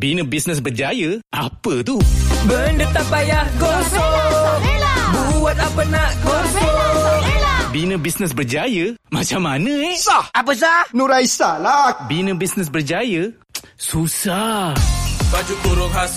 Bina bisnes berjaya? Apa tu? Benda tak payah gosok Buat apa nak gosok Bina bisnes berjaya? Macam mana eh? Sah. Apa sah? Nuraisa lah. Bina bisnes berjaya? Susah. Baju kurung khas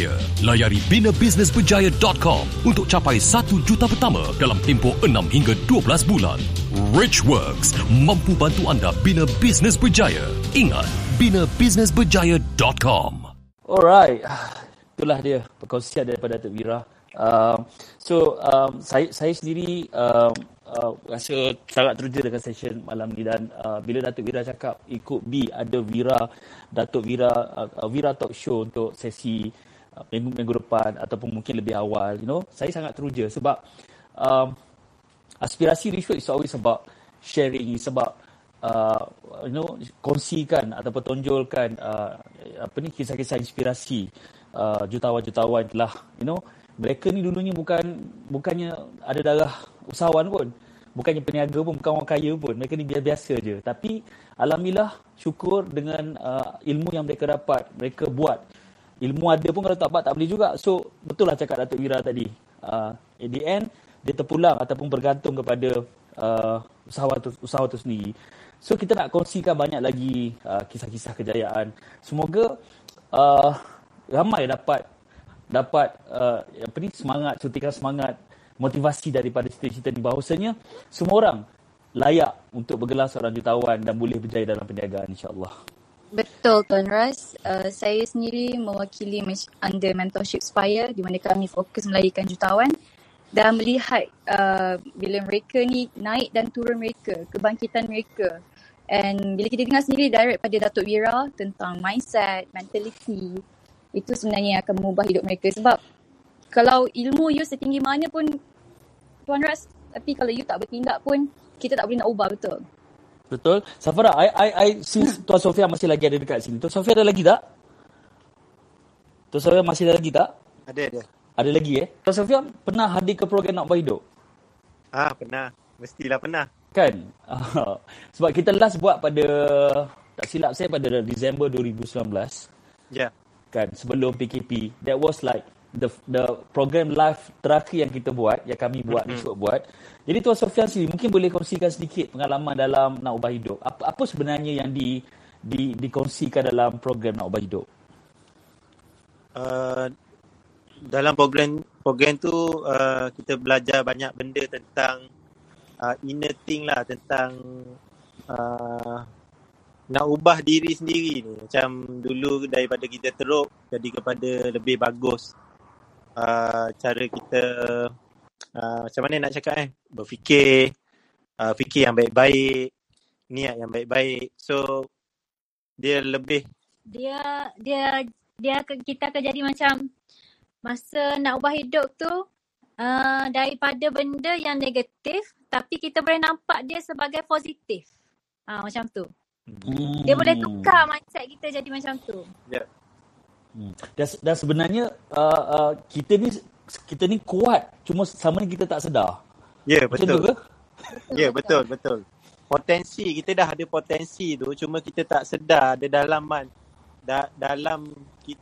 Layari binabusinessberjaya.com untuk capai 1 juta pertama dalam tempoh 6 hingga 12 bulan. Rich Works mampu bantu anda bina bisnes berjaya. Ingat, binabusinessberjaya.com. Alright, itulah dia perkongsian daripada Datuk Wira. Um, so um, saya saya sendiri um, uh, rasa sangat teruja dengan session malam ni dan uh, bila Datuk Wira cakap ikut B ada Wira Datuk Wira uh, uh, Wira Talk Show untuk sesi uh, minggu minggu depan ataupun mungkin lebih awal you know. Saya sangat teruja sebab um, aspirasi Rishwood is always about sharing about uh, you know kongsikan ataupun tonjolkan uh, apa ni kisah-kisah inspirasi uh, jutawan-jutawan telah you know. Mereka ni dulunya bukan bukannya ada darah usahawan pun. Bukannya peniaga pun bukan orang kaya pun. Mereka ni biasa-biasa je. Tapi alhamdulillah syukur dengan uh, ilmu yang mereka dapat mereka buat ilmu ada pun kalau tak buat tak boleh juga. So betul lah cakap Datuk Wira tadi. Uh, at the end dia terpulang ataupun bergantung kepada uh, usahawan tu, usahawan tu sendiri. So kita nak kongsikan banyak lagi uh, kisah-kisah kejayaan. Semoga uh, ramai dapat dapat uh, apa ni semangat suntikan semangat motivasi daripada cerita-cerita ni. Bahawasanya semua orang layak untuk bergelar seorang jutawan dan boleh berjaya dalam perniagaan insya-Allah. Betul Tuan Ras. Uh, saya sendiri mewakili under mentorship Spire di mana kami fokus melahirkan jutawan dan melihat uh, bila mereka ni naik dan turun mereka, kebangkitan mereka. And bila kita dengar sendiri direct pada Datuk Wira tentang mindset, mentality, itu sebenarnya akan mengubah hidup mereka sebab kalau ilmu you setinggi mana pun Tuan Ras tapi kalau you tak bertindak pun kita tak boleh nak ubah betul Betul. Safara, I, I, I, since Tuan Sofia masih lagi ada dekat sini. Tuan Sofia ada lagi tak? Tuan Sofia masih ada lagi tak? Ada, ada. Ada lagi eh? Tuan Sofia pernah hadir ke program Nak Hidup? Ah, pernah. Mestilah pernah. Kan? Sebab kita last buat pada, tak silap saya pada Disember 2019. Ya. Yeah. Kan? Sebelum PKP. That was like the the program live terakhir yang kita buat, yang kami buat, mm-hmm. Risuk buat. Jadi Tuan Sofian sendiri mungkin boleh kongsikan sedikit pengalaman dalam Nak Ubah Hidup. Apa, apa sebenarnya yang di, di, dikongsikan dalam program Nak Ubah Hidup? Uh, dalam program program tu uh, kita belajar banyak benda tentang uh, inner thing lah tentang uh, nak ubah diri sendiri ni macam dulu daripada kita teruk jadi kepada lebih bagus uh, cara kita uh, macam mana nak cakap eh berfikir uh, fikir yang baik-baik niat yang baik-baik so dia lebih dia dia dia kita akan jadi macam masa nak ubah hidup tu uh, daripada benda yang negatif tapi kita boleh nampak dia sebagai positif. Uh, macam tu. Hmm. Dia boleh tukar mindset kita jadi macam tu. Ya. Yeah. Hmm. Dan, dan sebenarnya uh, uh, kita ni kita ni kuat cuma sama ni kita tak sedar. Ya, yeah, betul. Ya, yeah, betul, betul. Potensi, kita dah ada potensi tu cuma kita tak sedar ada dalaman da, dalam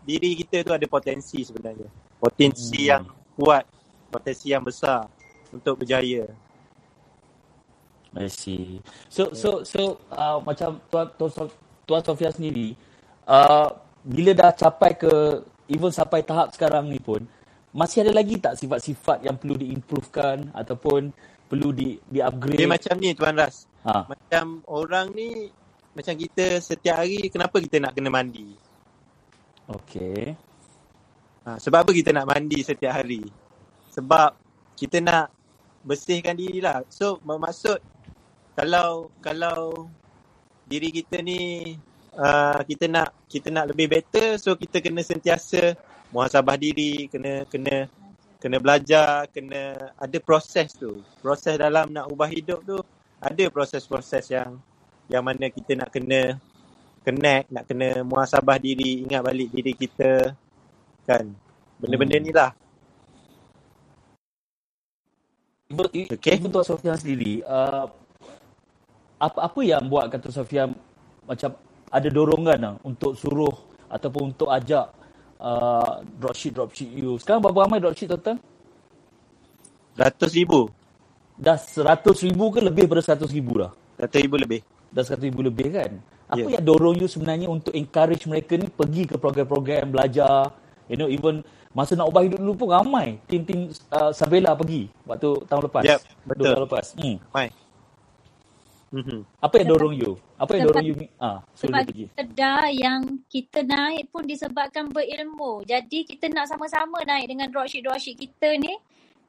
diri kita tu ada potensi sebenarnya. Potensi hmm. yang kuat, potensi yang besar untuk berjaya. I see. So so so uh, macam tuan tuan, tuan Sofia sendiri uh, bila dah capai ke even sampai tahap sekarang ni pun masih ada lagi tak sifat-sifat yang perlu diimprovekan ataupun perlu di di upgrade? Dia macam ni tuan Ras. Ha. Macam orang ni macam kita setiap hari kenapa kita nak kena mandi? Okey. Ha, sebab apa kita nak mandi setiap hari? Sebab kita nak bersihkan diri lah. So bermaksud kalau kalau diri kita ni uh, kita nak kita nak lebih better so kita kena sentiasa muhasabah diri, kena kena kena belajar, kena ada proses tu. Proses dalam nak ubah hidup tu ada proses-proses yang yang mana kita nak kena connect, nak kena muhasabah diri, ingat balik diri kita kan. Benda-benda Hmm. ni lah. Okay. Even Tuan Sofian sendiri, uh, apa-apa yang buat kata Sofian macam ada dorongan lah untuk suruh ataupun untuk ajak uh, dropship dropship you. Sekarang berapa ramai dropship total? Ratus ribu. Dah seratus ribu ke lebih pada seratus ribu dah? Ratus ribu lebih. Dah seratus ribu lebih kan? Apa Ya. yang dorong you sebenarnya untuk encourage mereka ni pergi ke program-program belajar? You know, even masa nak ubah hidup dulu pun ramai tim-tim uh, Sabela pergi waktu tahun lepas. Yep, Dua betul. tahun lepas. Hmm. Fine. Mhm. Apa yang dorong you? Apa yang Sebab- dorong you ah suruh Sebab pergi? sedar yang kita naik pun disebabkan berilmu. Jadi kita nak sama-sama naik dengan dropship-dropship kita ni.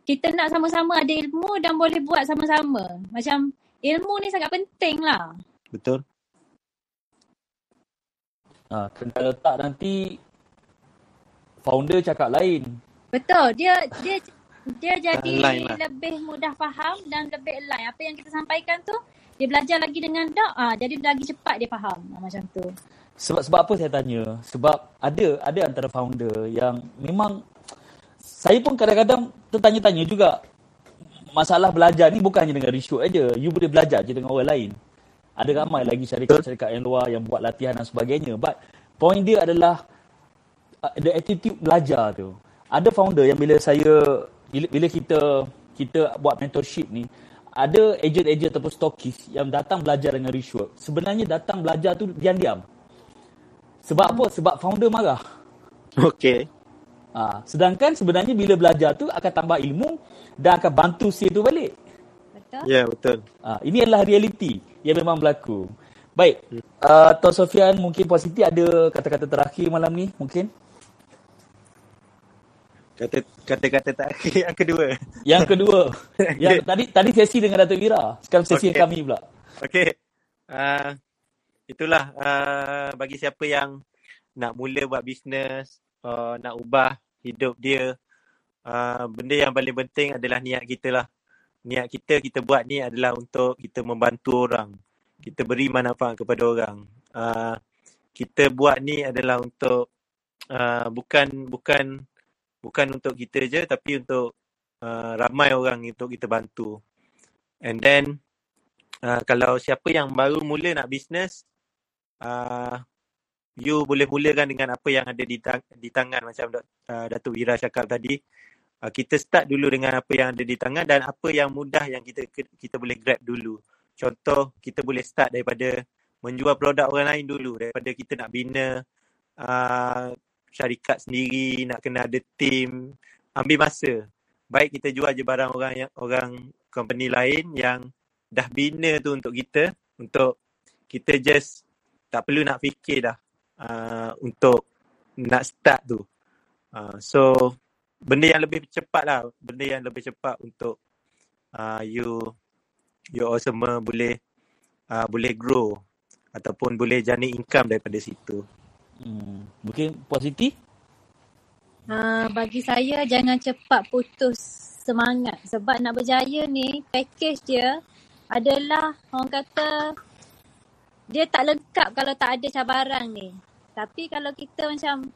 Kita nak sama-sama ada ilmu dan boleh buat sama-sama. Macam ilmu ni sangat penting lah. Betul. Ah, kena letak nanti founder cakap lain. Betul. Dia dia dia jadi lah. lebih mudah faham dan lebih align. Apa yang kita sampaikan tu, dia belajar lagi dengan dak. Ah, jadi lagi cepat dia faham. Ah, macam tu. Sebab sebab apa saya tanya? Sebab ada ada antara founder yang memang saya pun kadang-kadang tertanya-tanya juga masalah belajar ni bukan hanya dengan Risho aja. You boleh belajar je dengan orang lain. Ada ramai lagi syarikat-syarikat yang luar yang buat latihan dan sebagainya. But point dia adalah uh, the attitude belajar tu. Ada founder yang bila saya bila, bila kita kita buat mentorship ni ada agent-agent ataupun stokis yang datang belajar dengan Rishwork. Sebenarnya datang belajar tu diam-diam. Sebab apa? Sebab founder marah. Okay. Ha, sedangkan sebenarnya bila belajar tu akan tambah ilmu dan akan bantu si tu balik. Betul? Ya, yeah, betul. Ha, ini adalah realiti yang memang berlaku. Baik, uh, Tuan Sofian mungkin Puan Siti ada kata-kata terakhir malam ni mungkin? Kata kata-kata terakhir yang kedua. Yang kedua, yang tadi tadi sesi dengan Datuk Wira, sekarang sesi okay. kami pula. Okey. Uh, itulah uh, bagi siapa yang nak mula buat bisnes, uh, nak ubah hidup dia, uh, benda yang paling penting adalah niat kita lah. Niat kita, kita buat ni adalah untuk kita membantu orang. Kita beri manfaat kepada orang. Uh, kita buat ni adalah untuk uh, bukan bukan bukan untuk kita je tapi untuk uh, ramai orang untuk kita bantu. And then uh, kalau siapa yang baru mula nak bisnes uh, you boleh mulakan dengan apa yang ada di, tang- di tangan macam uh, Datuk Wira cakap tadi. Uh, kita start dulu dengan apa yang ada di tangan dan apa yang mudah yang kita kita boleh grab dulu. Contoh kita boleh start daripada menjual produk orang lain dulu daripada kita nak bina uh, syarikat sendiri, nak kena ada team, ambil masa. Baik kita jual je barang orang yang orang company lain yang dah bina tu untuk kita, untuk kita just tak perlu nak fikir dah uh, untuk nak start tu. Uh, so benda yang lebih cepat lah, benda yang lebih cepat untuk uh, you you all semua boleh uh, boleh grow ataupun boleh jana income daripada situ. Hmm, mungkin Puan Siti? Uh, bagi saya jangan cepat putus semangat sebab nak berjaya ni package dia adalah orang kata dia tak lengkap kalau tak ada cabaran ni. Tapi kalau kita macam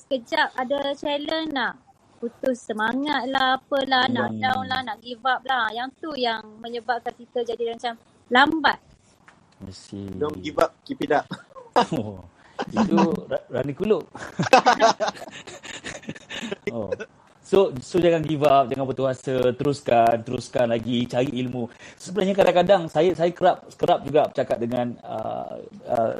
sekejap ada challenge nak putus semangat lah apalah nak Hmm. down lah nak give up lah. Yang tu yang menyebabkan kita jadi macam lambat. Mesti. Don't give up, keep it up. Oh, itu Ra- Rani Kuluk. oh. So so jangan give up, jangan putus asa, teruskan, teruskan lagi cari ilmu. Sebenarnya kadang-kadang saya saya kerap kerap juga bercakap dengan uh, uh,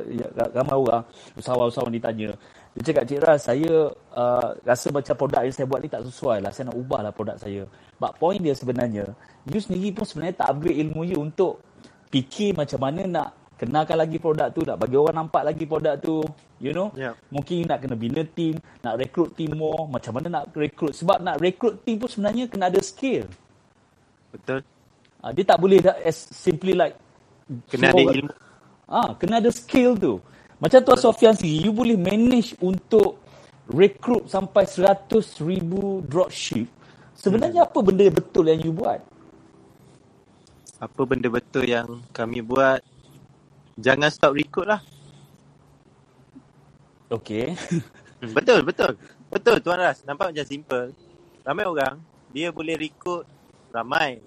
ramai orang usahawan-usahawan ditanya. Dia cakap, Cik Ras, saya uh, rasa macam produk yang saya buat ni tak sesuai lah. Saya nak ubah lah produk saya. But point dia sebenarnya, you sendiri pun sebenarnya tak upgrade ilmu you untuk fikir macam mana nak kenalkan lagi produk tu, nak bagi orang nampak lagi produk tu, you know. Yeah. Mungkin nak kena bina team, nak rekrut team more, macam mana nak rekrut. Sebab nak rekrut team pun sebenarnya kena ada skill. Betul. Uh, dia tak boleh dah as simply like Kena ada ilmu. Ah, kena ada skill tu. Macam Tuan Sofian sendiri, you boleh manage untuk rekrut sampai 100 ribu dropship. Sebenarnya apa benda betul yang you buat? Apa benda betul yang kami buat? Jangan stop recruit lah. Okay. Hmm, Betul, betul. Betul Tuan Ras. Nampak macam simple. Ramai orang, dia boleh recruit ramai.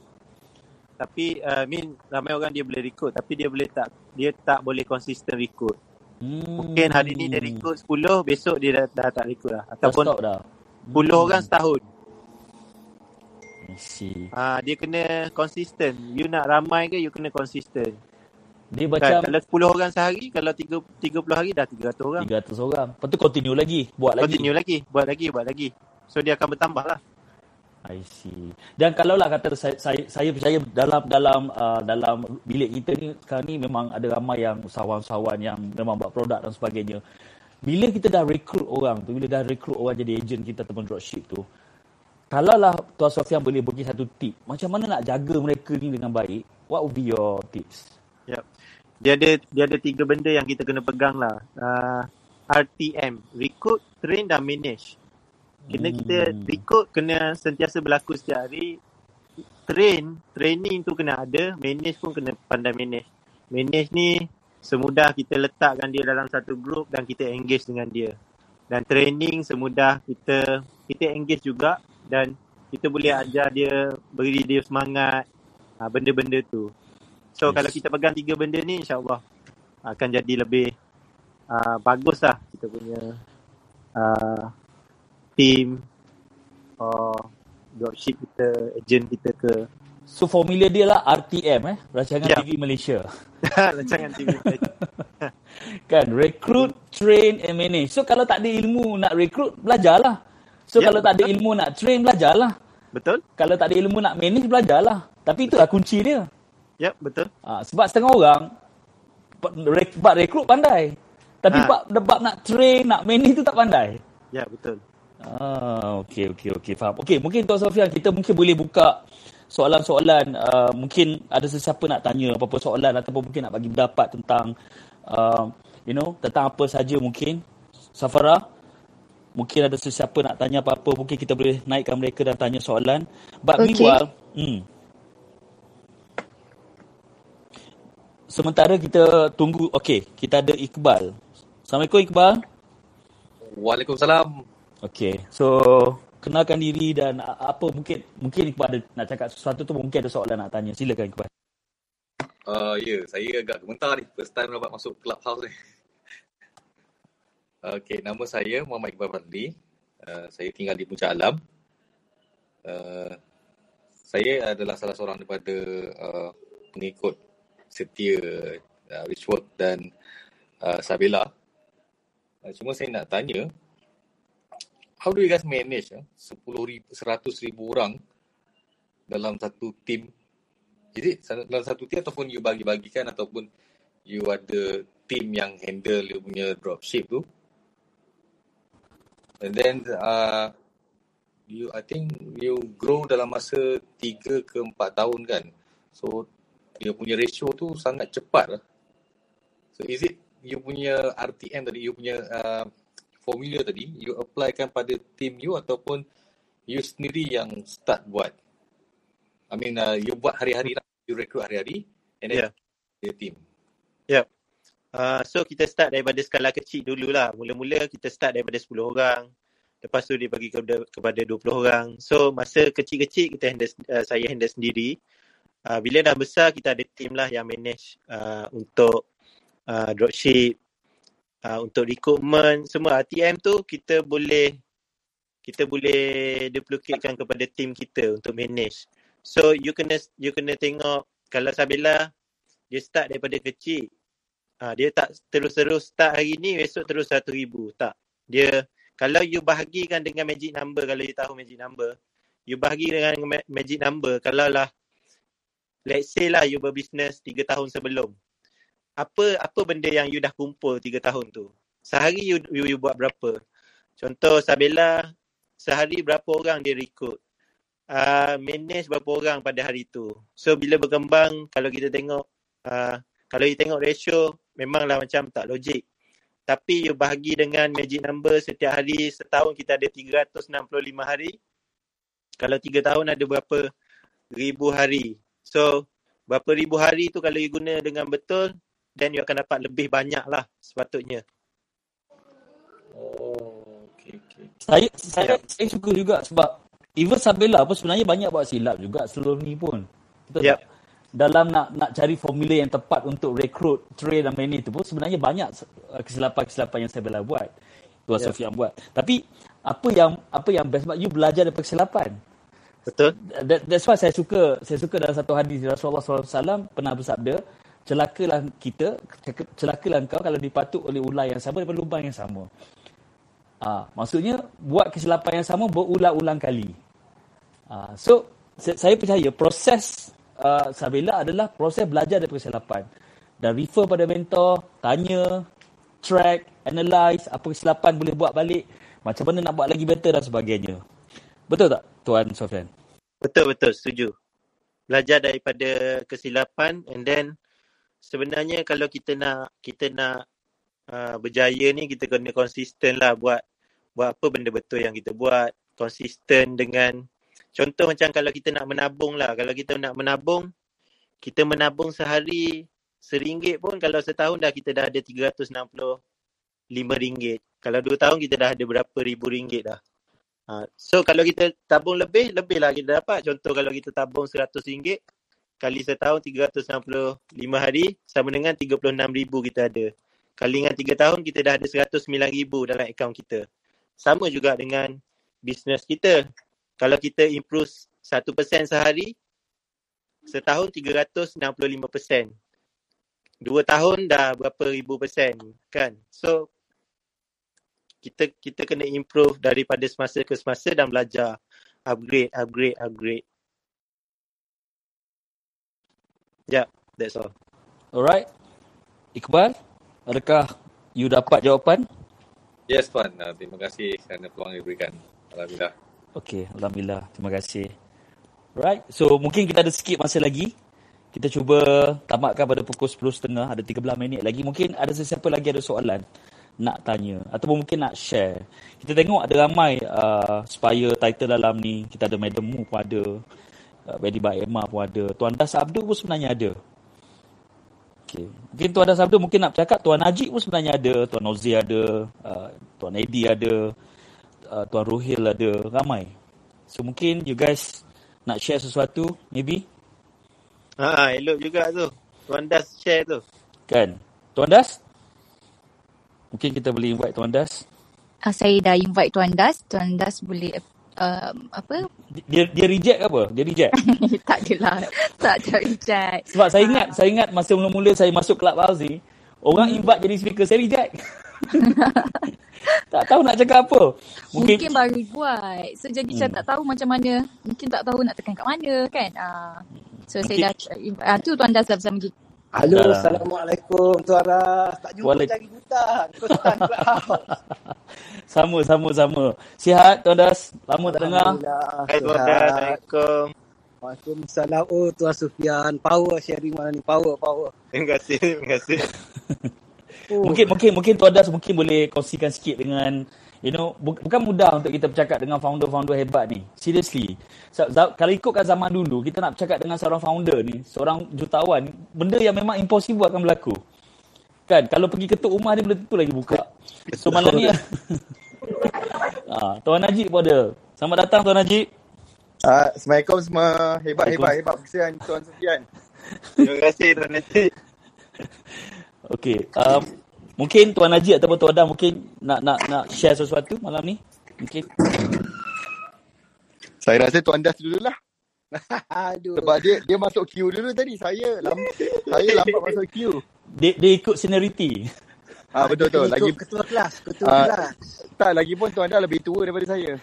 Tapi, uh, mean ramai orang dia boleh recruit. Tapi dia boleh tak, dia tak boleh konsisten recruit. Hmm. Mungkin hari ni dia recruit 10, besok dia dah, dah tak recruit lah. Dah Ataupun stop dah. 10 orang setahun. I see. Ah, dia kena konsisten. You nak ramai ke, you kena konsisten. Dia Kan, macam kalau 10 orang sehari, kalau 30, 30 hari dah 300 orang. 300 orang. Lepas tu continue lagi. Buat lagi. Continue lagi, buat lagi, buat lagi. So dia akan bertambah lah. I see. Dan kalau lah kata saya, saya, saya percaya dalam dalam uh, dalam bilik kita ni sekarang ni memang ada ramai yang usahawan-usahawan yang memang buat produk dan sebagainya. Bila kita dah rekrut orang tu, bila dah rekrut orang jadi ejen kita ataupun dropship tu, kalau lah Tuan Sofian boleh bagi satu tip, macam mana nak jaga mereka ni dengan baik, what would be your tips? Yep. Dia ada dia ada tiga benda yang kita kena pegang lah. Uh, RTM, recruit, train dan manage. Kena kita Hmm. recruit kena sentiasa berlaku setiap hari. Train, training tu kena ada, manage pun kena pandai manage. Manage ni semudah kita letakkan dia dalam satu group dan kita engage dengan dia. Dan training semudah kita kita engage juga dan kita boleh ajar dia, beri dia semangat, uh, benda-benda tu. So Yes. kalau kita pegang tiga benda ni insyaAllah akan jadi lebih uh, bagus lah kita punya uh, team or dropship kita, agent kita ke So formula dia lah RTM eh, rancangan Ya. TV Malaysia. rancangan TV. kan recruit, train and manage. So kalau tak ada ilmu nak recruit, belajarlah. So Ya, kalau tak ada ilmu nak train, belajarlah. betul? Kalau tak ada ilmu nak manage, belajarlah. Tapi itulah kunci dia. Ya, betul. Ha, sebab setengah orang bab rekrut pandai. Tapi Ha. bab, bab nak train, nak manage tu tak pandai. Ya, betul. Ah, okey okey okey faham. Okey, mungkin Tuan Sofian kita mungkin boleh buka soalan-soalan uh, mungkin ada sesiapa nak tanya apa-apa soalan ataupun mungkin nak bagi pendapat tentang uh, you know tentang apa saja mungkin. Safara mungkin ada sesiapa nak tanya apa-apa mungkin kita boleh naikkan mereka dan tanya soalan. But Okey. meanwhile, hmm. Sementara kita tunggu okey, kita ada Iqbal. Assalamualaikum Iqbal. Waalaikumsalam. Okey, so kenalkan diri dan apa mungkin mungkin Iqbal ada nak cakap sesuatu tu mungkin ada soalan nak tanya. Silakan Iqbal. Uh, ya, yeah, saya agak gemetar ni. First time dapat masuk clubhouse ni. okay, nama saya Muhammad Iqbal Fadli. Uh, saya tinggal di Puncak Alam. Uh, saya adalah salah seorang daripada uh, pengikut setia uh, Richwork dan uh, Sabila. Uh, cuma saya nak tanya, how do you guys manage uh, 10 ribu, 100 ribu orang dalam satu Is it dalam satu team ataupun you bagi-bagikan ataupun you ada team yang handle you punya dropship tu? And then uh, you I think you grow dalam masa 3 ke 4 tahun kan. So dia punya ratio tu sangat cepat lah. So is it you punya RTM tadi, you punya uh, formula tadi, you applykan pada team you ataupun you sendiri yang start buat? I mean, uh, you buat hari-hari lah. You recruit hari-hari and then yeah. team. Ya. Uh, so kita start daripada skala kecil dululah. Mula-mula kita start daripada 10 orang. Lepas tu dia bagi kepada, kepada 20 orang. So masa kecil-kecil kita handle, uh, saya handle sendiri. Uh, bila dah besar kita ada team lah yang manage uh, untuk uh, dropship, uh, untuk recruitment, semua RTM tu kita boleh kita boleh duplicatekan kepada team kita untuk manage. So you kena you kena tengok kalau Sabila dia start daripada kecil. Ah dia tak terus-terus start hari ni esok terus 1000 tak. Dia kalau you bahagikan dengan magic number kalau you tahu magic number, you bahagi dengan ma- magic number kalau lah let's say lah you berbisnes 3 tahun sebelum. Apa apa benda yang you dah kumpul 3 tahun tu? Sehari you you, you buat berapa? Contoh Sabila sehari berapa orang dia recruit? uh, manage berapa orang pada hari tu. So bila berkembang kalau kita tengok uh, kalau you tengok ratio memanglah macam tak logik. Tapi you bahagi dengan magic number setiap hari setahun kita ada 365 hari. Kalau 3 tahun ada berapa ribu hari. So berapa ribu hari tu kalau you guna dengan betul then you akan dapat lebih banyak lah sepatutnya. Oh, okay, okay. Saya saya saya suka juga sebab even Sabella pun sebenarnya banyak buat silap juga sebelum ni pun. Betul Yep. tak? Dalam nak nak cari formula yang tepat untuk rekrut, train dan manage tu pun sebenarnya banyak uh, kesilapan-kesilapan yang Sabella buat. Tuan Yep. Sofian buat. Tapi apa yang apa yang best sebab you belajar daripada kesilapan. Betul? That, that's why saya suka saya suka dalam satu hadis Rasulullah SAW pernah bersabda celakalah kita celakalah engkau kalau dipatuk oleh ular yang sama daripada lubang yang sama. Ah, maksudnya buat kesilapan yang sama berulang-ulang kali. Ah, so saya percaya proses uh, Sabila adalah proses belajar daripada kesilapan dan refer pada mentor, tanya, track, analyse apa kesilapan boleh buat balik, macam mana nak buat lagi better dan sebagainya. Betul tak Tuan Sofian? Betul betul. Setuju. Belajar daripada kesilapan and then sebenarnya kalau kita nak kita nak uh, berjaya ni kita kena konsisten lah buat buat apa benda betul yang kita buat. Konsisten dengan contoh macam kalau kita nak menabung lah. Kalau kita nak menabung kita menabung sehari seringgit pun kalau setahun dah kita dah ada 365 ringgit. Kalau dua tahun kita dah ada berapa ribu ringgit dah Ha, so kalau kita tabung lebih, lebih lah kita dapat. Contoh kalau kita tabung RM100 kali setahun 365 hari sama dengan 36,000 kita ada. Kali dengan 3 tahun kita dah ada 109,000 dalam akaun kita. Sama juga dengan bisnes kita. Kalau kita improve 1% sehari, setahun 365%. Dua tahun dah berapa ribu persen kan. So kita kita kena improve daripada semasa ke semasa dan belajar upgrade upgrade upgrade yeah that's all Alright. Iqbal, adakah you dapat jawapan? Yes, Tuan. Uh, terima kasih kerana peluang yang diberikan. Alhamdulillah. Okey, Alhamdulillah. Terima kasih. Right. So, mungkin kita ada sikit masa lagi. Kita cuba tamatkan pada pukul 10.30. Ada 13 minit lagi. Mungkin ada sesiapa lagi ada soalan nak tanya. Ataupun mungkin nak share. Kita tengok ada ramai uh, Spire title dalam ni. Kita ada Madam Mu pun ada. Uh, Betty Emma pun ada. Tuan Das Abdul pun sebenarnya ada. Okay. Mungkin Tuan Das Abdul mungkin nak bercakap. Tuan Najib pun sebenarnya ada. Tuan Nozi ada. Uh, Tuan Eddie ada. Uh, Tuan Rohil ada. Ramai. So mungkin you guys nak share sesuatu maybe? ha elok juga tu Tuan Das share tu Kan? Tuan Das? Mungkin kita boleh invite Tuan Das. Uh, saya dah invite Tuan Das. Tuan Das boleh uh, apa? Dia dia reject ke apa? Dia reject. tak adalah. tak ada reject. Sebab saya ingat, saya ingat masa mula-mula saya masuk Clubhouse ni, orang invite jadi speaker, saya reject. tak tahu nak cakap apa. Mungkin, Mungkin, baru buat. So jadi hmm. saya tak tahu macam mana. Mungkin tak tahu nak tekan kat mana kan. Uh, so Mungkin- saya dah uh, tu Tuan Das dah bersama kita. Halo, Dah. Assalamualaikum Tuan Ras. Tak jumpa Walaik- lagi hutan. Kau start Clubhouse. sama, sama, sama. Sihat Tuan Das? Lama tak dengar. Hai Tuan sihat. Assalamualaikum Waalaikumsalam. Oh, Tuan Sufian. Power sharing malam ni. Power, power. terima kasih terima kasih Oh. Mungkin mungkin mungkin Tuan Das mungkin boleh kongsikan sikit dengan you know bu- bukan mudah untuk kita bercakap dengan founder-founder hebat ni. Seriously. So, za- kalau ikutkan zaman dulu kita nak bercakap dengan seorang founder ni, seorang jutawan, benda yang memang impossible akan berlaku. Kan? Kalau pergi ketuk rumah dia belum tentu lagi buka. So malam ni ah, Tuan Najib pun ada. Selamat datang Tuan Najib. Ah, Assalamualaikum semua. Hebat, hebat, hebat. Kesian Tuan Sufian. terima kasih Tuan Najib Okey. Um, mungkin Tuan Najib ataupun Tuan Adam mungkin nak nak nak share sesuatu malam ni. Mungkin Saya rasa Tuan Das dululah. Aduh. Sebab dia dia masuk queue dulu tadi. Saya lam, saya lambat masuk queue. dia, dia ikut seniority. Ah betul betul. Ikut Lagi ketua kelas. Ketua Ah. kelas. tak lagi pun Tuan Das lebih tua daripada saya.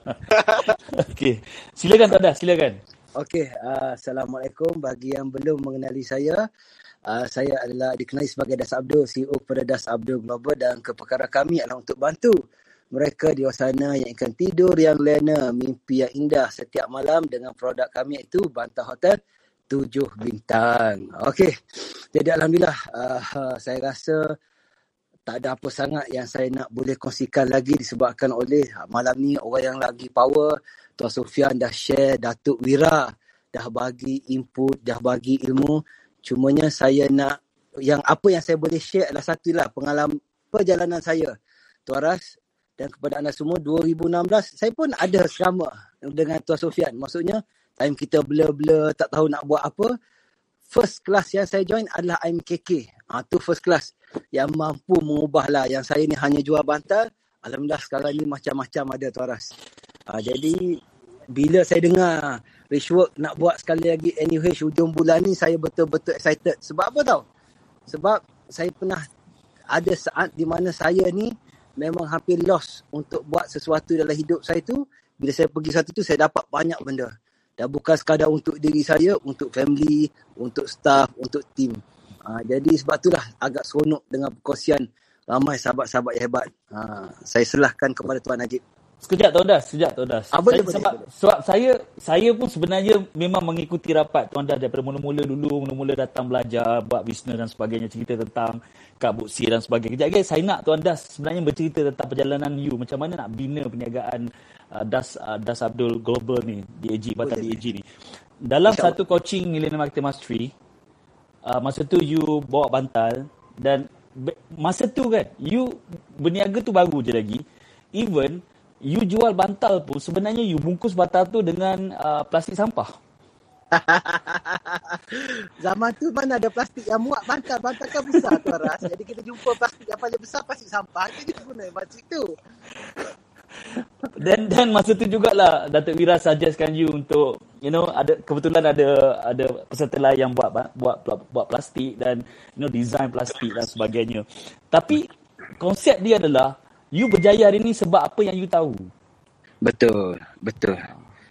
Okey. Silakan Tuan Das, silakan. Okey, uh, Assalamualaikum. Bagi yang belum mengenali saya, uh, saya adalah dikenali sebagai Das Abdul, CEO kepada Das Abdul Global dan keperkara kami adalah untuk bantu mereka di luar sana yang ingin tidur yang lena, mimpi yang indah setiap malam dengan produk kami iaitu Bantah Hotel tujuh bintang. Okey. Jadi alhamdulillah uh, saya rasa tak ada apa sangat yang saya nak boleh kongsikan lagi disebabkan oleh malam ni orang yang lagi power Tuan Sofian dah share Datuk Wira dah bagi input dah bagi ilmu. Cumanya saya nak yang apa yang saya boleh share adalah satu lah pengalaman perjalanan saya. Tuan Ras dan kepada anda semua 2016 saya pun ada sama dengan Tuan Sofian maksudnya time kita blur-blur tak tahu nak buat apa first class yang saya join adalah IMKK ha, tu first class yang mampu mengubah lah. Yang saya ni hanya jual bantal Alhamdulillah sekarang ni macam-macam ada Tuan Ras. Ha, jadi bila saya dengar Richwork nak buat sekali lagi NUH hujung bulan ni saya betul-betul excited sebab apa tau sebab saya pernah ada saat di mana saya ni memang hampir lost untuk buat sesuatu dalam hidup saya tu. Bila saya pergi satu tu, saya dapat banyak benda. Dan bukan sekadar untuk diri saya, untuk family, untuk staff, untuk team. Ha, jadi sebab itulah agak seronok dengan perkongsian ramai sahabat-sahabat yang hebat. Ha, saya serahkan kepada Tuan Najib. Sekejap Tuan Das, sekejap Tuan Das. Ah, boleh, saya, boleh, sebab, boleh. sebab saya saya pun sebenarnya memang mengikuti rapat Tuan Das daripada mula-mula dulu, mula-mula datang belajar, buat bisnes dan sebagainya, cerita tentang Kak Buksi dan sebagainya. Kejap lagi saya nak Tuan Das sebenarnya bercerita tentang perjalanan you, macam mana nak bina perniagaan uh, Das uh, Das Abdul Global ni, DAG, Batam Boleh. DAG ni. Dalam InsyaAllah. satu coaching Millennium Marketing Mastery, uh, masa tu you bawa bantal dan masa tu kan, you berniaga tu baru je lagi. Even you jual bantal pun sebenarnya you bungkus bantal tu dengan uh, plastik sampah. Zaman tu mana ada plastik yang muat bantal. Bantal kan besar tu Ras. Jadi kita jumpa plastik yang paling besar, plastik sampah. Kita guna plastik tu. Dan dan masa tu jugalah Datuk Wira suggestkan you untuk you know ada kebetulan ada ada peserta lain yang buat buat buat plastik dan you know design plastik dan sebagainya. Tapi konsep dia adalah you berjaya hari ni sebab apa yang you tahu. Betul, betul.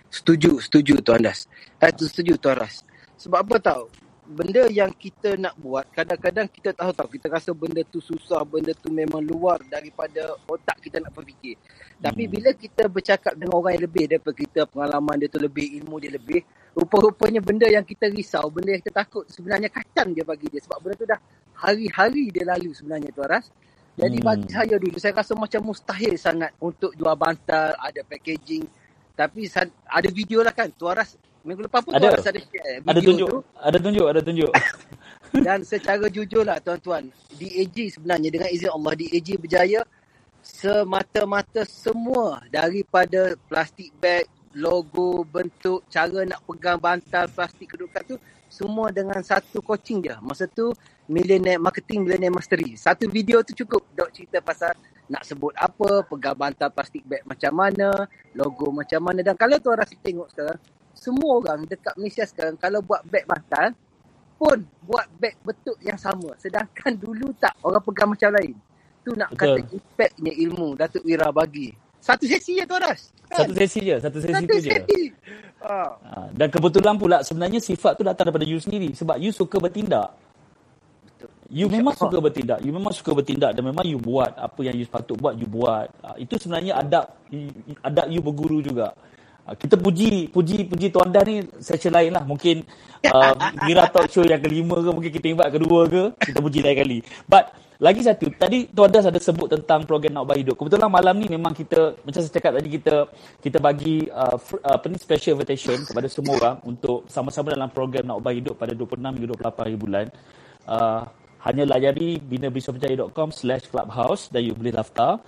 Setuju, setuju Tuan Das. Eh, tu setuju Tuan Ras. Sebab apa tahu? Benda yang kita nak buat, kadang-kadang kita tahu tahu kita rasa benda tu susah, benda tu memang luar daripada otak kita nak berfikir. Tapi Hmm. bila kita bercakap dengan orang yang lebih daripada kita, pengalaman dia tu lebih, ilmu dia lebih, rupa-rupanya benda yang kita risau, benda yang kita takut sebenarnya kacang dia bagi dia. Sebab benda tu dah hari-hari dia lalu sebenarnya Tuan Ras. Jadi Hmm. bagi saya dulu, saya rasa macam mustahil sangat untuk jual bantal, ada packaging. Tapi ada video lah kan. Tuan Ras, minggu lepas pun Ada. Tuan Ras ada share video Ada tunjuk, tu. ada tunjuk, ada tunjuk. Dan secara jujur lah tuan-tuan, DAG sebenarnya dengan izin Allah, DAG berjaya semata-mata semua daripada plastik bag, logo, bentuk, cara nak pegang bantal plastik kedudukan tu semua dengan satu coaching je. Masa tu Millionaire Marketing Millionaire Mastery. Satu video tu cukup dok cerita pasal nak sebut apa, pegang bantal plastik bag macam mana, logo macam mana dan kalau tuan rasa tengok sekarang, semua orang dekat Malaysia sekarang kalau buat bag bantal pun buat beg bentuk yang sama. Sedangkan dulu tak. Orang pegang macam lain. Tu nak Betul. kata impactnya ilmu Datuk Wira bagi. Satu sesi je Tuan Ras. Satu sesi je, satu sesi Satu tu je. sesi. Ha. Ha, dan kebetulan pula sebenarnya sifat tu datang daripada you sendiri sebab you suka bertindak. You memang suka bertindak. You memang suka bertindak dan memang you buat apa yang you sepatut buat, you buat. Ha, itu sebenarnya adab adab you berguru juga. Ha, kita puji puji puji Tuan Dan ni session lain lah. Mungkin uh, Mira Talk Show yang kelima ke, mungkin kita invite kedua ke, kita puji lain kali. But lagi satu, tadi Tuan Das ada sebut tentang program Nak Ubah Hidup. Kebetulan malam ni memang kita, macam saya cakap tadi, kita kita bagi uh, fr- uh, apa ni, special invitation kepada semua orang untuk sama-sama dalam program Nak Ubah Hidup pada 26 hingga 28 hari bulan. Uh, hanya layari binabisapercaya.com slash clubhouse dan you boleh daftar.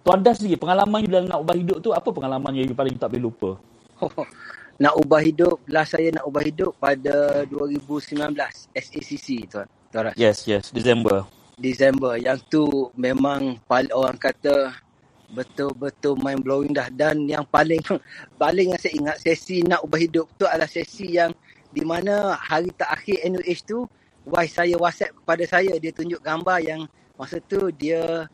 Tuan Das sendiri, pengalaman you dalam Nak Ubah Hidup tu, apa pengalaman yang you paling tak boleh lupa? nak ubah hidup, last saya nak ubah hidup pada 2019 SACC Tuan. Tuan Ras. Yes, yes, December. Disember. Yang tu memang paling orang kata betul-betul mind blowing dah dan yang paling paling yang saya ingat sesi nak ubah hidup tu adalah sesi yang di mana hari terakhir NUH tu wife saya WhatsApp kepada saya dia tunjuk gambar yang masa tu dia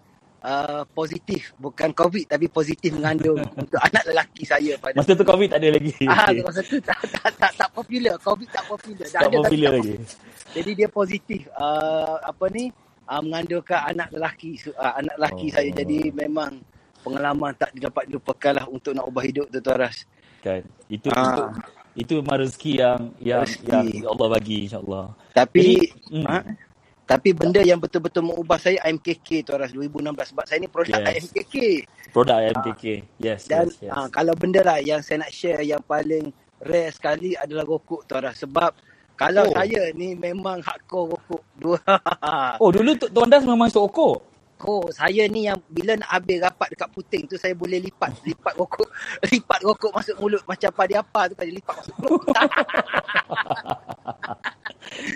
uh, positif bukan covid tapi positif mengandung untuk anak lelaki saya pada Masa tu COVID tak ada lagi. Ah, masa tu tak, tak, tak, tak popular. Covid tak popular. Dah tak ada popular tak lagi. Jadi dia positif. Uh, apa ni? Uh, mengandungkan anak lelaki. Uh, anak lelaki oh. saya. Jadi memang pengalaman tak dapat dilupakan lah untuk nak ubah hidup tu Ras. Kan. Itu Ah. itu itu memang rezeki yang yang Rezeki. yang Allah bagi insya-Allah. Tapi Jadi, hmm. ha? Tapi benda yang betul-betul mengubah saya IMKK Tuan Ras 2016 sebab saya ni produk Yes. IMKK. Produk MKK. Yes, Dan yes, yes. ah, kalau benda lah yang saya nak share yang paling rare sekali adalah rokok Tuan Ras sebab kalau Oh. saya ni memang hardcore rokok. Dua. Oh, dulu tu- Tuan Das memang sokok. Oh, saya ni yang bila nak habis rapat dekat puting tu saya boleh lipat, lipat rokok, lipat rokok masuk mulut macam pada apa tu kan lipat masuk mulut.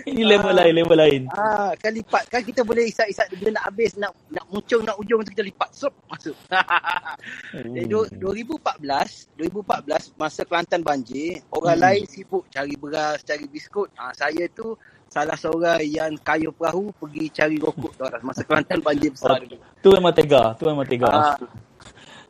Ini level lain, level lain. Ah, kan lipat kan kita boleh isap-isap bila nak habis nak nak muncung nak ujung tu kita lipat sup masuk. Jadi du- 2014, 2014 masa Kelantan banjir, orang Hmm. lain sibuk cari beras, cari biskut. Ah saya tu salah seorang yang kayu perahu pergi cari rokok tu orang masa Kelantan banjir besar dulu. Tu memang tega, tu memang tega. Ah,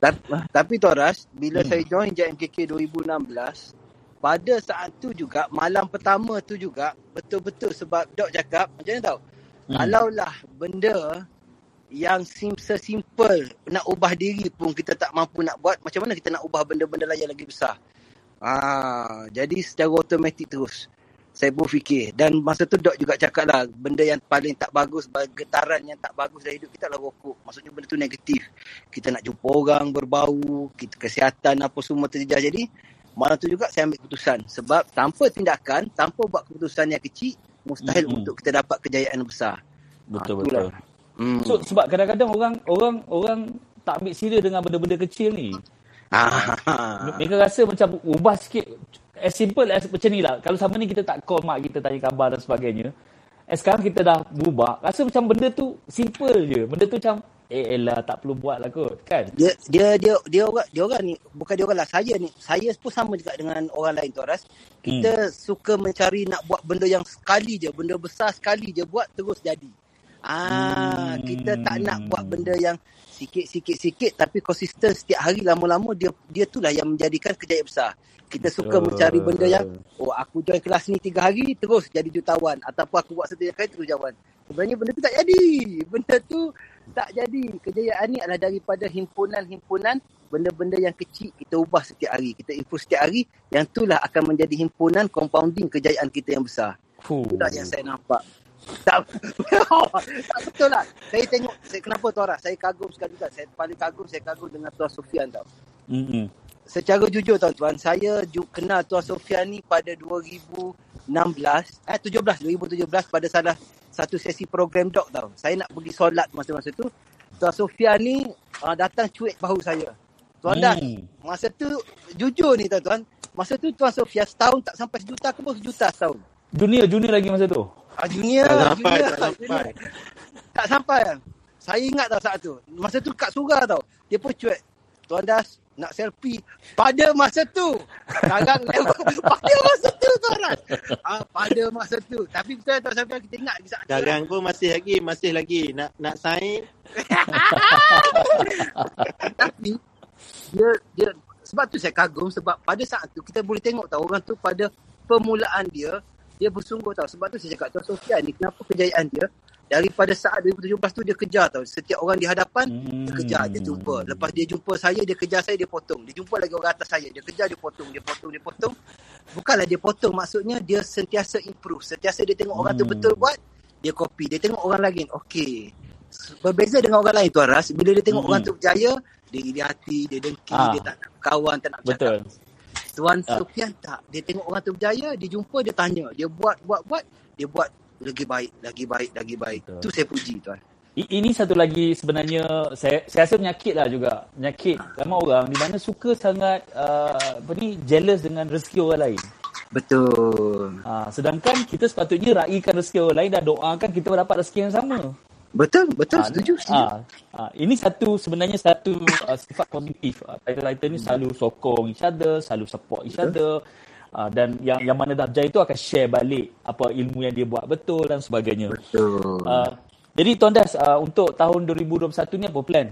tapi, tapi Toras, bila Hmm. saya join JMKK 2016, pada saat tu juga, malam pertama tu juga, betul-betul sebab Dok cakap, macam mana tahu? Hmm. Kalaulah benda yang sim sesimpel nak ubah diri pun kita tak mampu nak buat, macam mana kita nak ubah benda-benda lain yang lagi besar? Ah, jadi secara automatik terus saya berfikir dan masa tu Dok juga cakap lah benda yang paling tak bagus getaran yang tak bagus dalam hidup kita adalah rokok maksudnya benda tu negatif kita nak jumpa orang berbau kita kesihatan apa semua terjejas jadi malam tu juga saya ambil keputusan sebab tanpa tindakan tanpa buat keputusan yang kecil mustahil Mm-mm. untuk kita dapat kejayaan yang besar Betul, Ah, itulah. betul. hmm. So, sebab kadang-kadang orang orang orang tak ambil serius dengan benda-benda kecil ni. ah. Mereka rasa macam ubah sikit as simple as macam ni lah. Kalau sama ni kita tak call mak kita tanya khabar dan sebagainya. Eh sekarang kita dah berubah. Rasa macam benda tu simple je. Benda tu macam eh elah tak perlu buat lah kot. Kan? dia dia dia dia orang dia orang ni bukan dia orang lah saya ni saya pun sama juga dengan orang lain tu Ras kita hmm. suka mencari nak buat benda yang sekali je benda besar sekali je buat terus jadi ah hmm. kita tak nak buat benda yang sikit-sikit-sikit tapi konsisten setiap hari lama-lama dia dia itulah yang menjadikan kejayaan besar. Kita suka Betul. mencari benda yang oh aku join kelas ni tiga hari terus jadi jutawan. Ataupun aku buat satu kali terus jawan sebenarnya benda tu tak jadi. Benda tu tak jadi. Kejayaan ni adalah daripada himpunan-himpunan benda-benda yang kecil kita ubah setiap hari. Kita improve setiap hari yang itulah akan menjadi himpunan compounding kejayaan kita yang besar. Fuh. itulah yang saya nampak tak, tak betul lah saya tengok saya, kenapa Tora saya kagum sekali juga saya paling kagum saya kagum dengan Tuan Sofian tau Mm-mm. secara jujur tuan-tuan, saya kenal Tuan Sofian ni pada 2016, eh 17, 2017 pada salah satu sesi program dok tau. Saya nak pergi solat masa-masa tu. Tuan Sofian ni uh, datang cuik bahu saya. Tuan hmm. Das, masa tu jujur ni tuan-tuan, masa tu Tuan Sofian setahun tak sampai sejuta ke pun sejuta setahun. Junior, junior lagi masa tu. Ah, junior, Tak sampai, junior, tak sampai. junior. Tak sampai. Saya ingat tau saat tu. Masa tu kat surah tau. Dia pun cuek. Tuan Das, nak selfie. Pada masa tu. Sekarang level. Pada masa tu Tuan Das. Ah, pada masa tu. Tapi betul Tuan Sofian kita ingat. Sekarang pun masih lagi, masih lagi nak nak sign. Tapi dia dia sebab tu saya kagum sebab pada saat tu kita boleh tengok tahu orang tu pada permulaan dia dia bersungguh tahu sebab tu saya cakap Tuan Sofian ni kenapa kejayaan dia? Daripada saat 2017 tu dia kejar tahu setiap orang di hadapan Hmm. dia kejar dia jumpa. Lepas dia jumpa saya dia kejar saya dia potong. Dia jumpa lagi orang atas saya dia kejar dia potong dia potong dia potong. Bukanlah dia potong maksudnya dia sentiasa improve. Sentiasa dia tengok orang tu Hmm. betul buat dia copy. Dia tengok orang lain okey. Berbeza dengan orang lain Tuan Ras. Bila dia tengok Hmm. orang tu berjaya dia iri hati dia dengki Ah. dia tak nak kawan tak nak Betul. Tuan Ah. Sofian tak dia tengok orang tu berjaya dia jumpa dia tanya dia buat buat buat dia buat lagi baik lagi baik lagi baik Betul. tu saya puji tuan Ini satu lagi sebenarnya saya saya rasa penyakit lah juga. Penyakit ramai orang di mana suka sangat uh, apa ni jealous dengan rezeki orang lain. betul Uh, sedangkan kita sepatutnya raikan rezeki orang lain dan doakan kita dapat rezeki yang sama. Betul betul Ah, setuju setuju Ah, ah, ini satu sebenarnya satu uh, sifat positif. Uh, Title-title ni selalu sokong each other, selalu support each other. Uh, dan yang yang mana dah berjaya itu akan share balik apa ilmu yang dia buat betul dan sebagainya. betul Uh, jadi Tuan Das, uh, untuk tahun 2021 ni apa plan?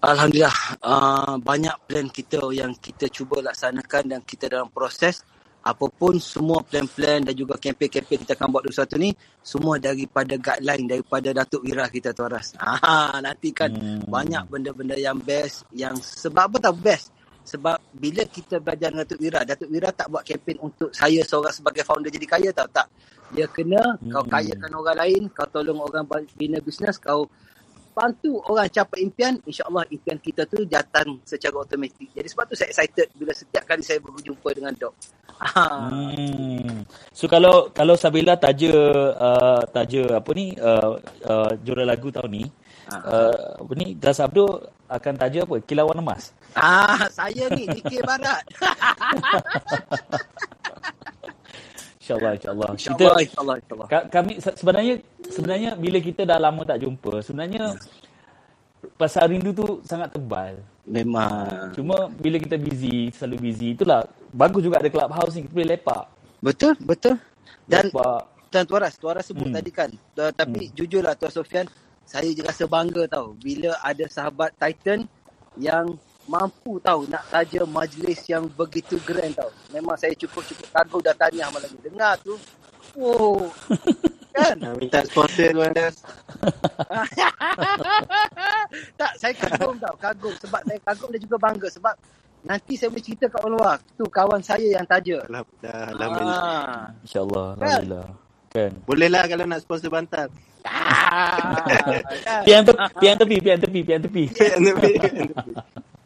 Alhamdulillah uh, banyak plan kita yang kita cuba laksanakan dan kita dalam proses apapun semua plan-plan dan juga kempen-kempen kita akan buat 21 ni semua daripada guideline daripada Datuk Wira kita Tuan Ras. Ah nanti kan Hmm. banyak benda-benda yang best yang sebab apa tahu best sebab bila kita belajar dengan Datuk Wira, Datuk Wira tak buat kempen untuk saya seorang sebagai founder jadi kaya tau tak. Dia kena Hmm. kau kayakan orang lain, kau tolong orang bina bisnes, kau bantu orang capai impian, insyaAllah impian kita tu datang secara automatik. Jadi sebab tu saya excited bila setiap kali saya berjumpa dengan Dok. Ha. Hmm. So kalau kalau Sabila taja uh, taja apa ni uh, uh, juara lagu tahun ni uh, apa ni Das Abdul akan taja apa? Kilauan Emas. Ah, saya ni DK Barat. InsyaAllah, insyaAllah. InsyaAllah, insyaAllah, insyaAllah. Ka- Kami se- sebenarnya sebenarnya bila kita dah lama tak jumpa, sebenarnya pasal rindu tu sangat tebal. Memang. Cuma bila kita busy, selalu busy, itulah bagus juga ada clubhouse ni kita boleh lepak. Betul, betul. Dan Lepak. dan Tuaras, Tuaras sebut Hmm. tadi kan. Tapi jujurlah Tuan Sofian, saya je rasa bangga tau bila ada sahabat Titan yang mampu tahu nak saja majlis yang begitu grand tau. Memang saya cukup-cukup kagum dan tahniah malam ni. Dengar tu, oh, kan? Minta sponsor Tuan Das. tak, saya kagum tau, kagum. Sebab saya kagum dan juga bangga. Sebab nanti saya boleh cerita kat orang luar. Tu kawan saya yang taja. Dah, Alhamdulillah. Ah. InsyaAllah, Kan? Alhamdulillah. Kan. Boleh lah kalau nak sponsor bantal. kan? Pian tepi, pian tepi, pian tepi, pian tepi.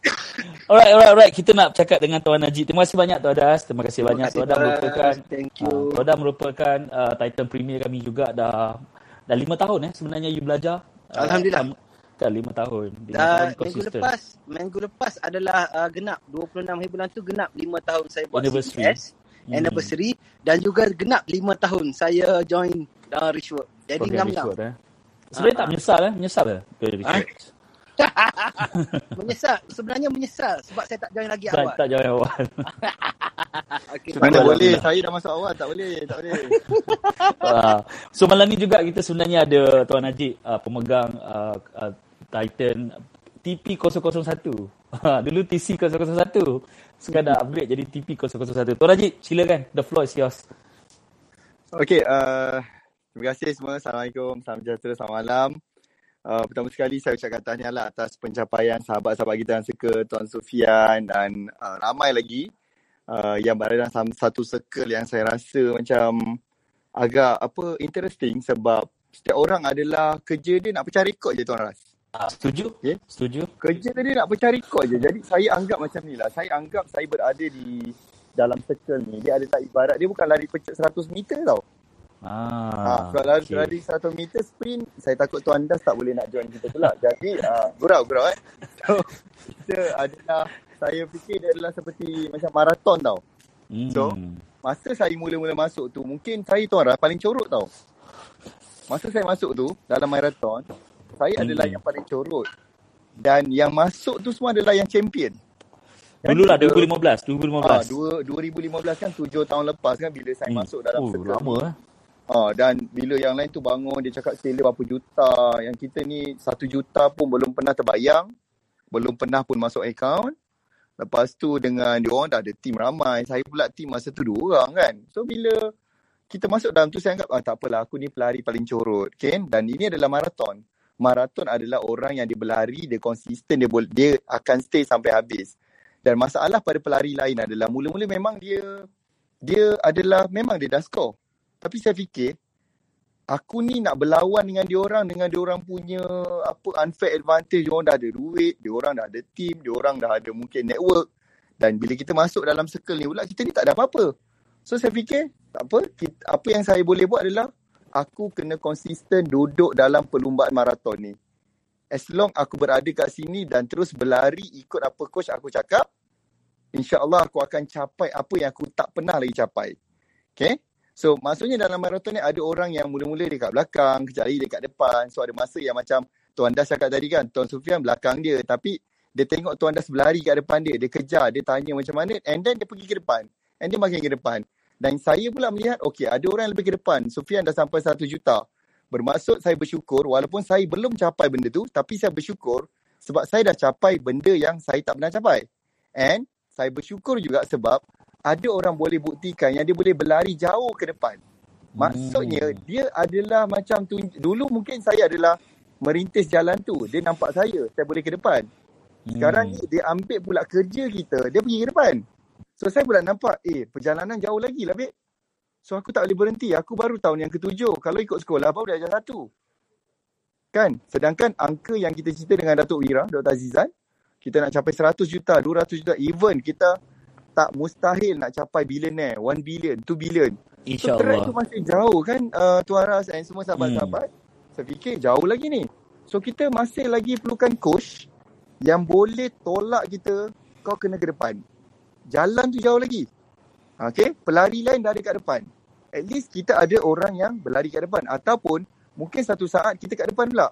Alright, alright, alright. Kita nak cakap dengan Tuan Najib. Terima kasih banyak Tuan Das. Terima kasih banyak. Tuan Das merupakan Thank uh, you. Tuan Das merupakan uh, Titan Premier kami juga dah dah lima tahun eh sebenarnya you belajar. Uh, Alhamdulillah. sam- kan lima tahun. Lima Dan tahun minggu konsisten. lepas, minggu lepas adalah uh, genap 26 hari bulan tu genap 5 tahun saya buat Anniversary. CPS Hmm. anniversary dan juga genap 5 tahun saya join dalam Richwork. Jadi ngam-ngam. Richwood, eh. Sebenarnya tak menyesal eh, menyesal eh ke Richwood. menyesal, sebenarnya menyesal sebab saya tak join lagi awal. tak jawab awal. Okay, Mana boleh, saya dah masuk awal. Tak boleh, tak boleh. Ah, so malam ni juga kita sebenarnya ada Tuan Najib uh, pemegang uh, uh, Titan TP001. Ah, Dulu TC001. Sekarang dah upgrade jadi TP001. Tuan Najib, silakan. The floor is yours. Okey, uh, terima kasih semua. Assalamualaikum, salam sejahtera, selamat malam. Uh, pertama sekali saya ucapkan tahniah lah atas pencapaian sahabat-sahabat kita yang suka Tuan Sufian dan uh, ramai lagi uh, yang berada dalam satu circle yang saya rasa macam agak apa interesting sebab setiap orang adalah kerja dia nak pecah rekod je Tuan Ras. Ah, setuju? Okay? Setuju? Kerja dia nak pecah rekod je. Jadi saya anggap macam ni lah. Saya anggap saya berada di dalam circle ni. Dia adalah ibarat dia bukan lari pecah 100 meter tau. Ah, Ah, kalau okay. lari 100 meter sprint, saya takut Tuan Das tak boleh nak join kita pula. Jadi, uh, gurau-gurau eh. So, kita adalah, saya fikir dia adalah seperti macam maraton tau. So, Hmm. masa saya mula-mula masuk tu, mungkin saya Tuan Ras paling corot tau. Masa saya masuk tu, dalam maraton, saya Hmm. adalah yang paling corot. Dan yang masuk tu semua adalah yang champion. Dulu lah kita- 2015, Ah, 2015. dua, 2015 kan tujuh tahun lepas kan bila saya Hmm. masuk dalam Oh, circle lama eh. Ah, dan bila yang lain tu bangun dia cakap seller berapa juta, yang kita ni satu juta pun belum pernah terbayang, belum pernah pun masuk account. Lepas tu dengan dia orang dah ada team ramai, saya pula team masa tu dua orang kan. So bila kita masuk dalam tu saya anggap ah tak apalah aku ni pelari paling corot, kan? Dan ini adalah maraton. Maraton adalah orang yang dia berlari, dia konsisten, dia boleh dia akan stay sampai habis. Dan masalah pada pelari lain adalah mula-mula memang dia dia adalah memang dia dah score. Tapi saya fikir aku ni nak berlawan dengan dia orang dengan dia orang punya apa unfair advantage dia orang dah ada duit, dia orang dah ada team, dia orang dah ada mungkin network dan bila kita masuk dalam circle ni pula kita ni tak ada apa-apa. So saya fikir tak apa, kita, apa yang saya boleh buat adalah aku kena konsisten duduk dalam perlumbaan maraton ni. As long aku berada kat sini dan terus berlari ikut apa coach aku cakap, insya-Allah aku akan capai apa yang aku tak pernah lagi capai. Okay? So maksudnya dalam maraton ni ada orang yang mula-mula dekat belakang, kejap lagi dekat depan. So ada masa yang macam Tuan Das cakap tadi kan, Tuan Sufian belakang dia. Tapi dia tengok Tuan Das berlari kat depan dia. Dia kejar, dia tanya macam mana. And then dia pergi ke depan. And dia makin ke depan. Dan saya pula melihat, okay ada orang lebih ke depan. Sufian dah sampai satu juta. Bermaksud saya bersyukur walaupun saya belum capai benda tu. Tapi saya bersyukur sebab saya dah capai benda yang saya tak pernah capai. And saya bersyukur juga sebab ada orang boleh buktikan yang dia boleh berlari jauh ke depan. Maksudnya Hmm. dia adalah macam tu dulu mungkin saya adalah merintis jalan tu. Dia nampak saya, saya boleh ke depan. Sekarang Hmm. ni dia ambil pula kerja kita, dia pergi ke depan. So saya pula nampak, eh perjalanan jauh lagi lah babe. So aku tak boleh berhenti. Aku baru tahun yang ketujuh. Kalau ikut sekolah baru dah ajar satu. Kan? Sedangkan angka yang kita cerita dengan Datuk Wira, Dr. Azizan, kita nak capai 100 juta, 200 juta, even kita tak mustahil nak capai billionaire, 1 billion, 2 billion. So track InsyaAllah. tu masih jauh kan uh, Tuan Ras dan semua Hmm. sahabat-sahabat. Saya fikir jauh lagi ni. So kita masih lagi perlukan coach yang boleh tolak kita kau kena ke depan. Jalan tu jauh lagi. Okay, pelari lain dah ada kat depan. At least kita ada orang yang berlari kat depan. Ataupun mungkin satu saat kita kat depan pula.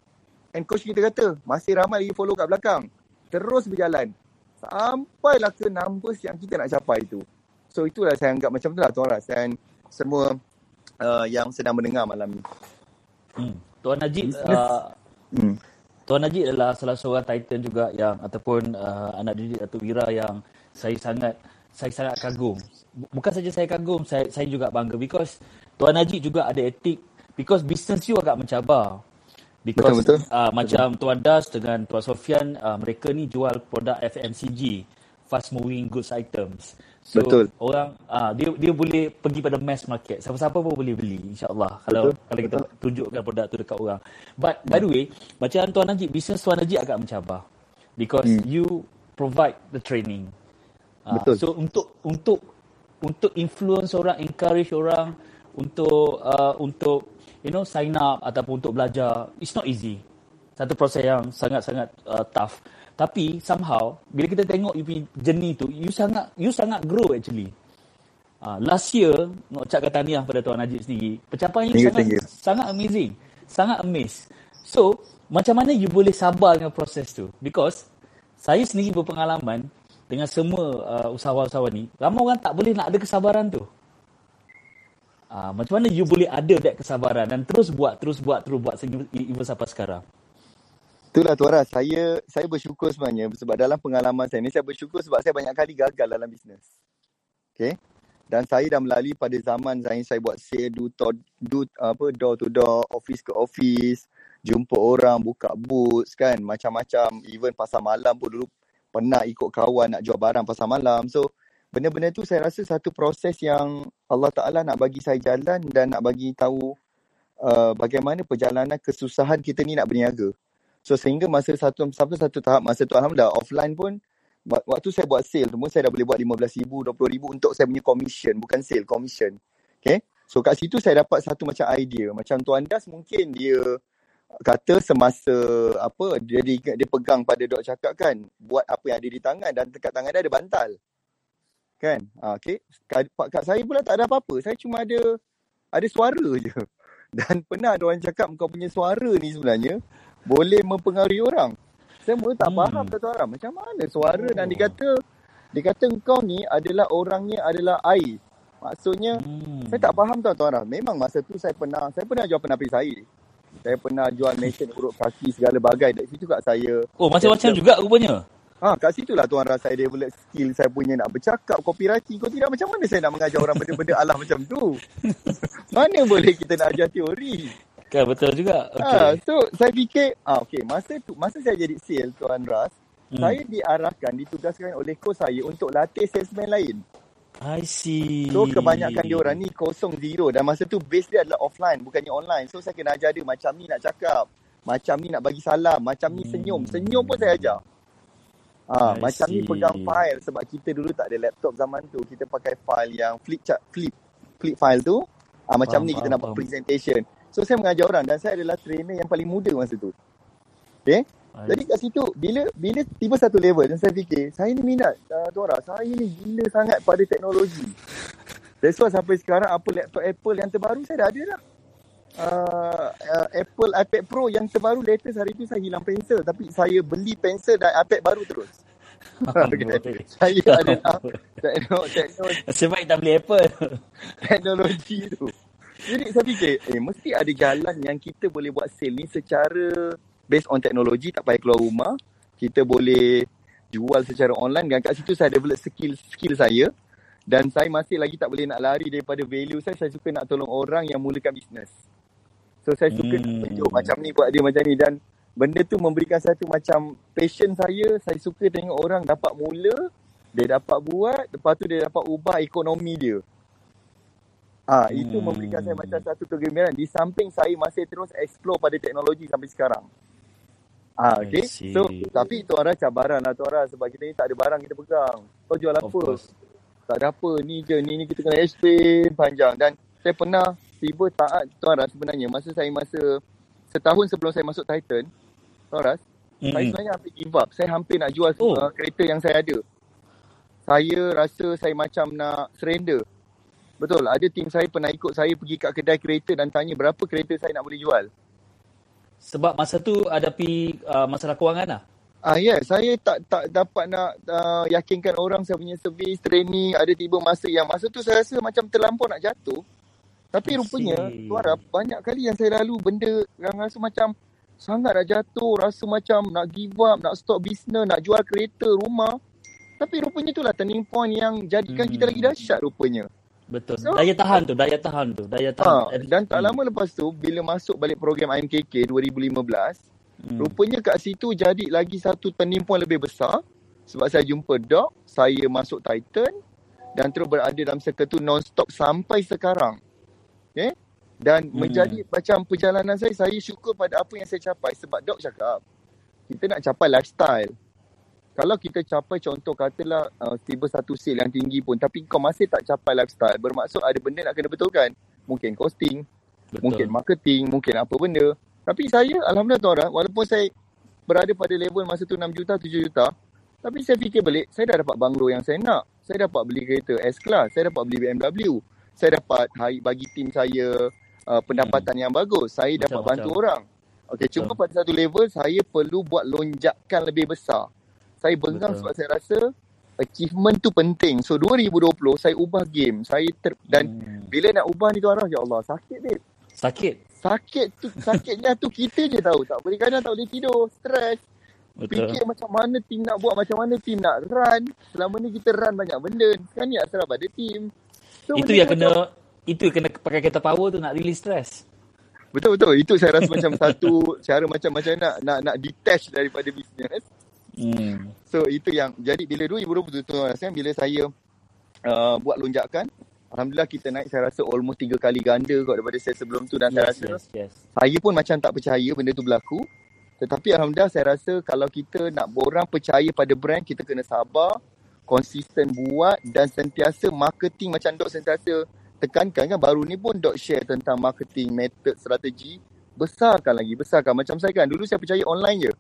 And coach kita kata, masih ramai lagi follow kat belakang. Terus berjalan. Sampailah ke numbers yang kita nak capai tu. So itulah saya anggap macam tu lah Tuan Ras. Dan semua uh, yang sedang mendengar malam ni. Hmm. Tuan Najib Business. uh, Hmm. Tuan Najib adalah salah seorang titan juga yang ataupun uh, anak didik Datuk Wira yang saya sangat saya sangat kagum. Bu- Bukan saja saya kagum, saya saya juga bangga because Tuan Najib juga ada etik because business you agak mencabar. Because Betul, betul. Uh, macam Tuan Das dengan Tuan Sofian uh, mereka ni jual produk FMCG, fast moving goods items. So Betul. orang uh, dia dia boleh pergi pada mass market. Siapa-siapa pun boleh beli insya-Allah kalau Betul, kalau kita tunjukkan produk tu dekat orang. But by the way, macam Tuan Najib, business Tuan Najib agak mencabar. Because Hmm. you provide the training. Ah, Betul. so untuk untuk untuk influence orang, encourage orang untuk uh, untuk you know sign up ataupun untuk belajar, it's not easy. Satu proses yang sangat-sangat uh, tough. Tapi somehow bila kita tengok you punya journey tu, you sangat you sangat grow actually. Uh, last year, nak ucapkan tahniah pada Tuan Najib sendiri. Pencapaian you you, sangat you. sangat amazing. Sangat amazed. So, macam mana you boleh sabar dengan proses tu? Because saya sendiri berpengalaman dengan semua uh, usahawan-usahawan ni, ramai orang tak boleh nak ada kesabaran tu. Uh, macam mana you boleh ada that kesabaran dan terus buat, terus buat, terus buat even sampai sekarang? Itulah Tuan Ras, saya saya bersyukur sebenarnya sebab dalam pengalaman saya ni saya bersyukur sebab saya banyak kali gagal dalam bisnes. Okay? Dan saya dah melalui pada zaman saya saya buat sale do, to, do apa door to door, office ke office, jumpa orang, buka booths kan, macam-macam, even pasar malam pun dulu pernah ikut kawan nak jual barang pasar malam. So benda-benda tu saya rasa satu proses yang Allah Taala nak bagi saya jalan dan nak bagi tahu uh, bagaimana perjalanan kesusahan kita ni nak berniaga. So sehingga masa satu sampai satu tahap masa tu alhamdulillah offline pun wa- waktu saya buat sale tu pun saya dah boleh buat RM15,000, RM20,000 untuk saya punya commission, bukan sale, commission. Okay. So kat situ saya dapat satu macam idea. Macam Tuan Das mungkin dia kata semasa apa dia, dia pegang pada dok cakap kan buat apa yang ada di tangan dan dekat tangan dia ada bantal. Kan? Ha, okay. Kat, kat saya pula tak ada apa-apa. Saya cuma ada ada suara je. Dan pernah ada orang cakap kau punya suara ni sebenarnya boleh mempengaruhi orang. Saya mula tak faham Hmm. kata orang macam mana suara dan Oh. kata dia kata engkau ni adalah orangnya adalah air. Maksudnya Hmm. saya tak faham tau tuan Ram. Memang masa tu saya pernah saya pernah jual penapis air. Saya pernah jual mesin urut kaki segala bagai. Dari situ kat saya Oh, macam-macam juga rupanya. Ha, kat situ lah Tuan Ras saya develop skill saya punya nak bercakap, copywriting. Kau tidak macam mana saya nak mengajar orang benda-benda alah macam tu? mana boleh kita nak ajar teori? Kan betul juga. Ha, Okay. so saya fikir, ah okay, masa tu masa saya jadi sales Tuan Ras, Hmm. saya diarahkan, ditugaskan oleh coach saya untuk latih salesman lain. I see. So kebanyakan dia orang ni kosong zero dan masa tu base dia adalah offline bukannya online. So saya kena ajar dia macam ni nak cakap, macam ni nak bagi salam, macam ni senyum. Senyum pun saya ajar. Ah, I macam ni see. pegang file sebab kita dulu tak ada laptop zaman tu. Kita pakai file yang flip chart, flip flip file tu. Ah, macam Faham, ni kita faham, nak buat presentation. So saya mengajar orang dan saya adalah trainer yang paling muda masa tu. Okay? I Jadi kat situ bila bila tiba satu level dan saya fikir saya ni minat uh, Dora, saya ni gila sangat pada teknologi. That's why sampai sekarang apa laptop Apple yang terbaru saya dah ada dah. Uh, uh, Apple iPad Pro yang terbaru latest hari tu saya hilang pensel tapi saya beli pensel dan iPad baru terus. Okay. saya ada tekno, tekno, Nasib baik tak beli Apple. teknologi tu. Jadi saya fikir, eh mesti ada jalan yang kita boleh buat sale ni secara based on teknologi, tak payah keluar rumah. Kita boleh jual secara online dan kat situ saya develop skill skill saya dan saya masih lagi tak boleh nak lari daripada value saya. Saya suka nak tolong orang yang mulakan bisnes. So saya suka nak Hmm. tunjuk macam ni buat dia macam ni dan benda tu memberikan satu macam passion saya. Saya suka tengok orang dapat mula, dia dapat buat, lepas tu dia dapat ubah ekonomi dia. Ah, hmm. itu memberikan saya macam satu kegembiraan di samping saya masih terus explore pada teknologi sampai sekarang. Ah, okay. So, tapi tu orang cabaran lah tu orang sebab kita ni tak ada barang kita pegang. Kau jual apa? Tak ada apa. Ni je, ni ni kita kena explain panjang dan saya pernah tiba taat tu orang sebenarnya masa saya masa setahun sebelum saya masuk Titan, tu orang hmm. saya sebenarnya hampir give up. Saya hampir nak jual oh. uh, kereta yang saya ada. Saya rasa saya macam nak surrender. Betul, ada tim saya pernah ikut saya pergi kat kedai kereta dan tanya berapa kereta saya nak boleh jual. Sebab masa tu ada pi uh, masalah kewangan lah? Ah ya, yeah. saya tak tak dapat nak uh, yakinkan orang saya punya servis, training, ada tiba masa yang masa tu saya rasa macam terlampau nak jatuh. Tapi rupanya, suara banyak kali yang saya lalu benda yang rasa macam sangat nak jatuh, rasa macam nak give up, nak stop business, nak jual kereta, rumah. Tapi rupanya itulah turning point yang jadikan hmm. kita lagi dahsyat rupanya. Betul. So, daya tahan tu, daya tahan tu, daya tahan. Ha, dan tak lama lepas tu, bila masuk balik program IMKK 2015, hmm. rupanya kat situ jadi lagi satu turning point lebih besar. Sebab saya jumpa Doc, saya masuk Titan dan terus berada dalam circle tu non-stop sampai sekarang. Okay? Dan hmm. menjadi macam perjalanan saya, saya syukur pada apa yang saya capai. Sebab Doc cakap, kita nak capai lifestyle kalau kita capai contoh katalah uh, tiba satu sale yang tinggi pun tapi kau masih tak capai lifestyle bermaksud ada benda nak kena betulkan mungkin costing Betul. mungkin marketing mungkin apa benda tapi saya alhamdulillah tuan walaupun saya berada pada level masa tu 6 juta 7 juta tapi saya fikir balik saya dah dapat banglo yang saya nak saya dapat beli kereta S class saya dapat beli BMW saya dapat bagi tim saya uh, pendapatan hmm. yang bagus saya dapat macam, bantu macam. orang okey cuma pada satu level saya perlu buat lonjakan lebih besar saya bengang sebab saya rasa achievement tu penting. So 2020 saya ubah game. Saya ter, dan hmm. bila nak ubah ni tuan ya Allah sakit babe. Sakit. Sakit tu sakitnya tu kita je tahu. Tak boleh kadang tak boleh tidur, stres. Fikir macam mana team nak buat, macam mana team nak run. Selama ni kita run banyak benda. Sekarang ni asal pada team. So, itu yang kena itu kena pakai kereta power tu nak release stress. Betul betul. Itu saya rasa macam satu cara macam macam nak nak nak detach daripada bisnes. Hmm. So itu yang jadi bila 2020 tu rasa bila saya uh, buat lonjakan Alhamdulillah kita naik saya rasa almost tiga kali ganda kot daripada saya sebelum tu dan yes, saya rasa yes, yes. saya pun macam tak percaya benda tu berlaku tetapi Alhamdulillah saya rasa kalau kita nak orang percaya pada brand kita kena sabar konsisten buat dan sentiasa marketing macam Dok sentiasa tekankan kan baru ni pun Dok share tentang marketing method strategi besarkan lagi besarkan. Macam saya kan dulu saya percaya online je.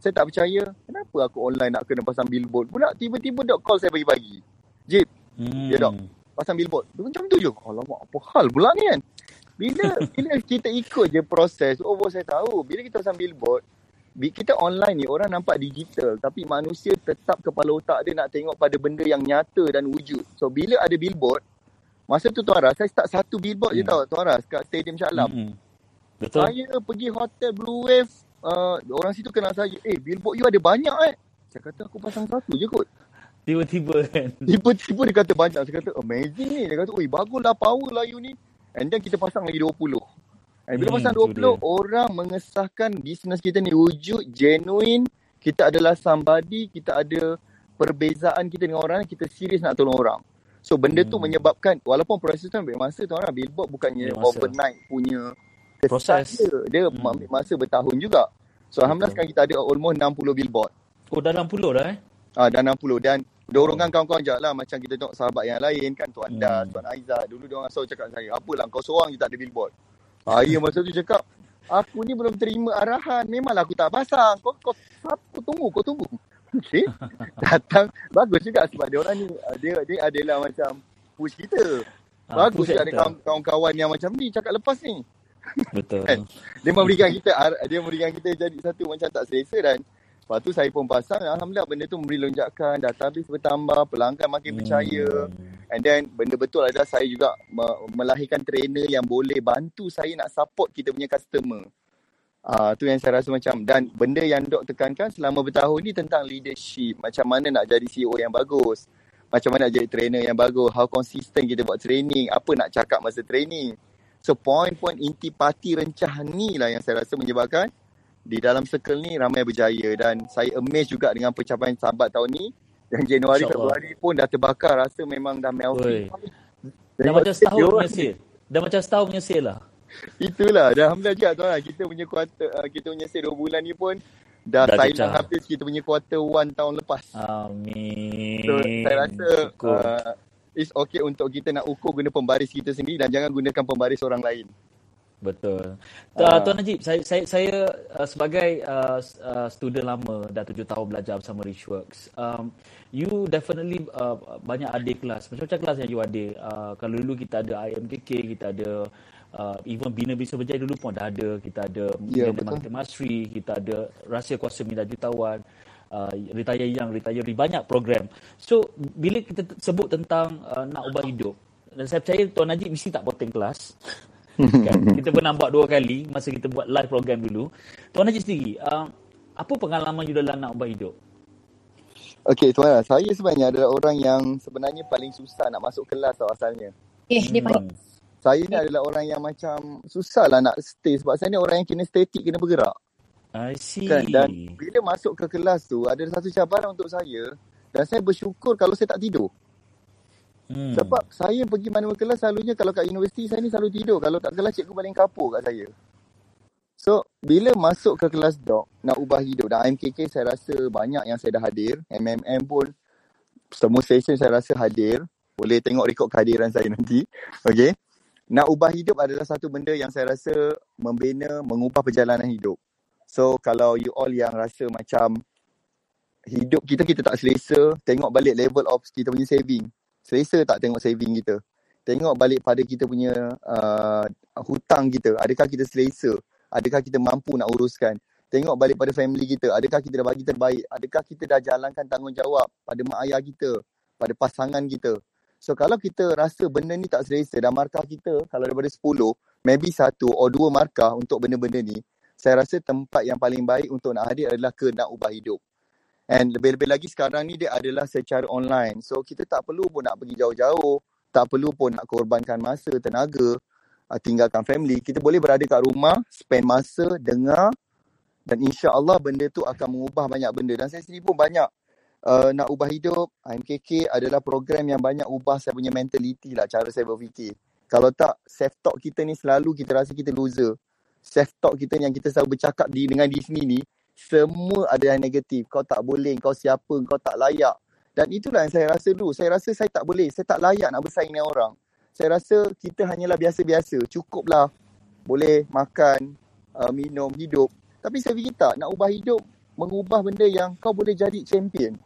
Saya tak percaya kenapa aku online nak kena pasang billboard? Pula tiba-tiba dok call saya pagi-pagi Jip hmm. ya dok pasang billboard. Dia macam tu je. Alamak apa hal pula ni kan? Bila bila kita ikut je proses oh saya tahu. Bila kita pasang billboard kita online ni orang nampak digital. Tapi manusia tetap kepala otak dia nak tengok pada benda yang nyata dan wujud. So bila ada billboard masa tu Tuan Ras saya start satu billboard hmm. je tau Tuan Ras kat Stadium Shah Alam hmm. Betul. Saya pergi hotel Blue Wave uh, orang situ kenal saya, eh billboard you ada banyak eh. Saya kata aku pasang satu je kot. Tiba-tiba kan. Tiba-tiba dia kata banyak. Saya kata amazing ni. Dia kata, oi baguslah power lah you ni. And then kita pasang lagi 20. And bila hmm, pasang 20, orang mengesahkan bisnes kita ni wujud, genuine. Kita adalah somebody, kita ada perbezaan kita dengan orang, kita serius nak tolong orang. So benda hmm. tu menyebabkan, walaupun proses tu ambil masa tu orang, billboard bukannya overnight punya proses dia, dia hmm. ambil masa bertahun juga. So alhamdulillah sekarang kita ada almost 60 billboard. Oh dah 60 dah eh? Ah dah 60 dan dorongan kawan-kawan je lah macam kita tengok sahabat yang lain kan Tuan hmm. Das, Tuan Aizat. Dulu dia orang selalu cakap saya, apalah kau seorang je tak ada billboard. Ah ya masa tu cakap, aku ni belum terima arahan. Memanglah aku tak pasang. Kau kau kau tunggu, kau tunggu. Okay. Datang bagus juga sebab dia orang ni dia dia adalah macam push kita. Ah, bagus juga ada kawan-kawan yang macam ni cakap lepas ni. Betul. kan? Dia memberikan kita dia memberikan kita jadi satu macam tak selesa dan lepas tu saya pun pasang alhamdulillah benda tu memberi lonjakan database bertambah pelanggan makin hmm. percaya and then benda betul adalah saya juga melahirkan trainer yang boleh bantu saya nak support kita punya customer. Uh, tu yang saya rasa macam dan benda yang dok tekankan selama bertahun ni tentang leadership, macam mana nak jadi CEO yang bagus. Macam mana nak jadi trainer yang bagus, how consistent kita buat training, apa nak cakap masa training. So point-point inti parti rencah ni lah yang saya rasa menyebabkan di dalam circle ni ramai berjaya dan saya amazed juga dengan pencapaian sahabat tahun ni dan Januari Februari pun dah terbakar rasa memang dah melting. Dah macam setahun Mesir. Dah macam setahun punya sale lah. Itulah, dah Alhamdulillah juga tuan lah. Kita punya quarter, uh, kita punya sale 2 bulan ni pun dah, Dah silent pecah. habis kita punya quarter 1 tahun lepas. Amin. So, saya rasa uh, it's okay untuk kita nak ukur guna pembaris kita sendiri dan jangan gunakan pembaris orang lain. Betul. Ah. Uh, Tuan Najib, saya saya, saya uh, sebagai uh, uh, student lama dah tujuh tahun belajar bersama Richworks. Um, you definitely uh, banyak adik kelas. Macam-macam kelas yang you ada. Uh, kalau dulu kita ada IMKK, kita ada uh, even Bina Bisa Berjaya dulu pun dah ada. Kita ada Ya, Millionaire betul. Mastery, kita ada Rahsia Kuasa Minda Jutawan, uh, Retire Young, Retire Re, banyak program. So, bila kita sebut tentang uh, nak ubah hidup, dan saya percaya Tuan Najib mesti tak potong kelas. kan? Kita pernah buat dua kali masa kita buat live program dulu. Tuan Najib sendiri, uh, apa pengalaman you dalam nak ubah hidup? Okay tuan, saya sebenarnya adalah orang yang sebenarnya paling susah nak masuk kelas tau asalnya. Eh, dia Hmm. paling Saya ni adalah orang yang macam susah lah nak stay sebab saya ni orang yang kena static, kena bergerak. I see. Kan? Dan bila masuk ke kelas tu, ada satu cabaran untuk saya dan saya bersyukur kalau saya tak tidur. Hmm. Sebab saya pergi mana-mana kelas selalunya kalau kat universiti saya ni selalu tidur. Kalau tak kelas cikgu paling kapur kat saya. So, bila masuk ke kelas doc, nak ubah hidup dan MKK saya rasa banyak yang saya dah hadir. MMM pun semua session saya rasa hadir. Boleh tengok rekod kehadiran saya nanti. Okay. Nak ubah hidup adalah satu benda yang saya rasa membina, mengubah perjalanan hidup. So, kalau you all yang rasa macam hidup kita, kita tak selesa, tengok balik level of kita punya saving. Selesa tak tengok saving kita? Tengok balik pada kita punya uh, hutang kita. Adakah kita selesa? Adakah kita mampu nak uruskan? Tengok balik pada family kita. Adakah kita dah bagi terbaik? Adakah kita dah jalankan tanggungjawab pada mak ayah kita? Pada pasangan kita? So kalau kita rasa benda ni tak selesa dan markah kita kalau daripada 10, maybe satu or dua markah untuk benda-benda ni, saya rasa tempat yang paling baik untuk nak hadir adalah ke nak ubah hidup. And lebih-lebih lagi sekarang ni dia adalah secara online. So kita tak perlu pun nak pergi jauh-jauh. Tak perlu pun nak korbankan masa, tenaga, uh, tinggalkan family. Kita boleh berada kat rumah, spend masa, dengar dan insya Allah benda tu akan mengubah banyak benda. Dan saya sendiri pun banyak uh, nak ubah hidup. MKK adalah program yang banyak ubah saya punya mentality lah, cara saya berfikir. Kalau tak, self-talk kita ni selalu kita rasa kita loser. Self-talk kita yang kita selalu bercakap di, dengan diri sendiri ni, semua ada yang negatif. Kau tak boleh, kau siapa, kau tak layak. Dan itulah yang saya rasa dulu. Saya rasa saya tak boleh. Saya tak layak nak bersaing dengan orang. Saya rasa kita hanyalah biasa-biasa. Cukuplah boleh makan, uh, minum, hidup. Tapi saya fikir tak, nak ubah hidup, mengubah benda yang kau boleh jadi champion.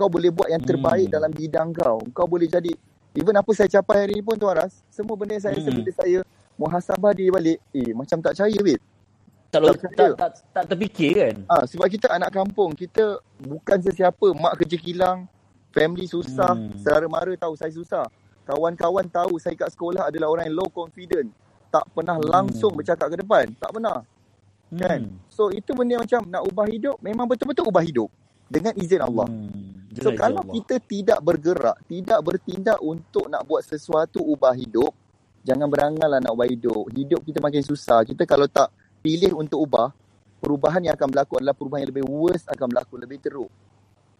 Kau boleh buat yang terbaik Hmm. dalam bidang kau. Kau boleh jadi, even apa saya capai hari ni pun Tuan Ras, semua benda yang saya Hmm. bila saya muhasabah diri balik, eh macam tak percaya babe. Tak, Tak tak, tak, tak, tak terfikir kan? Ah, sebab kita anak kampung, kita bukan sesiapa, mak kerja kilang, family susah, Hmm. saudara mara tahu saya susah. Kawan-kawan tahu saya kat sekolah adalah orang yang low confident. Tak pernah langsung Hmm. bercakap ke depan. Tak pernah. Kan? Hmm. So itu benda macam nak ubah hidup, memang betul-betul ubah hidup. Dengan izin Allah. Hmm. So kalau Allah. kita tidak bergerak, tidak bertindak untuk nak buat sesuatu ubah hidup, jangan berangan lah nak ubah hidup. Hidup kita makin susah. Kita kalau tak pilih untuk ubah, perubahan yang akan berlaku adalah perubahan yang lebih worse akan berlaku, lebih teruk.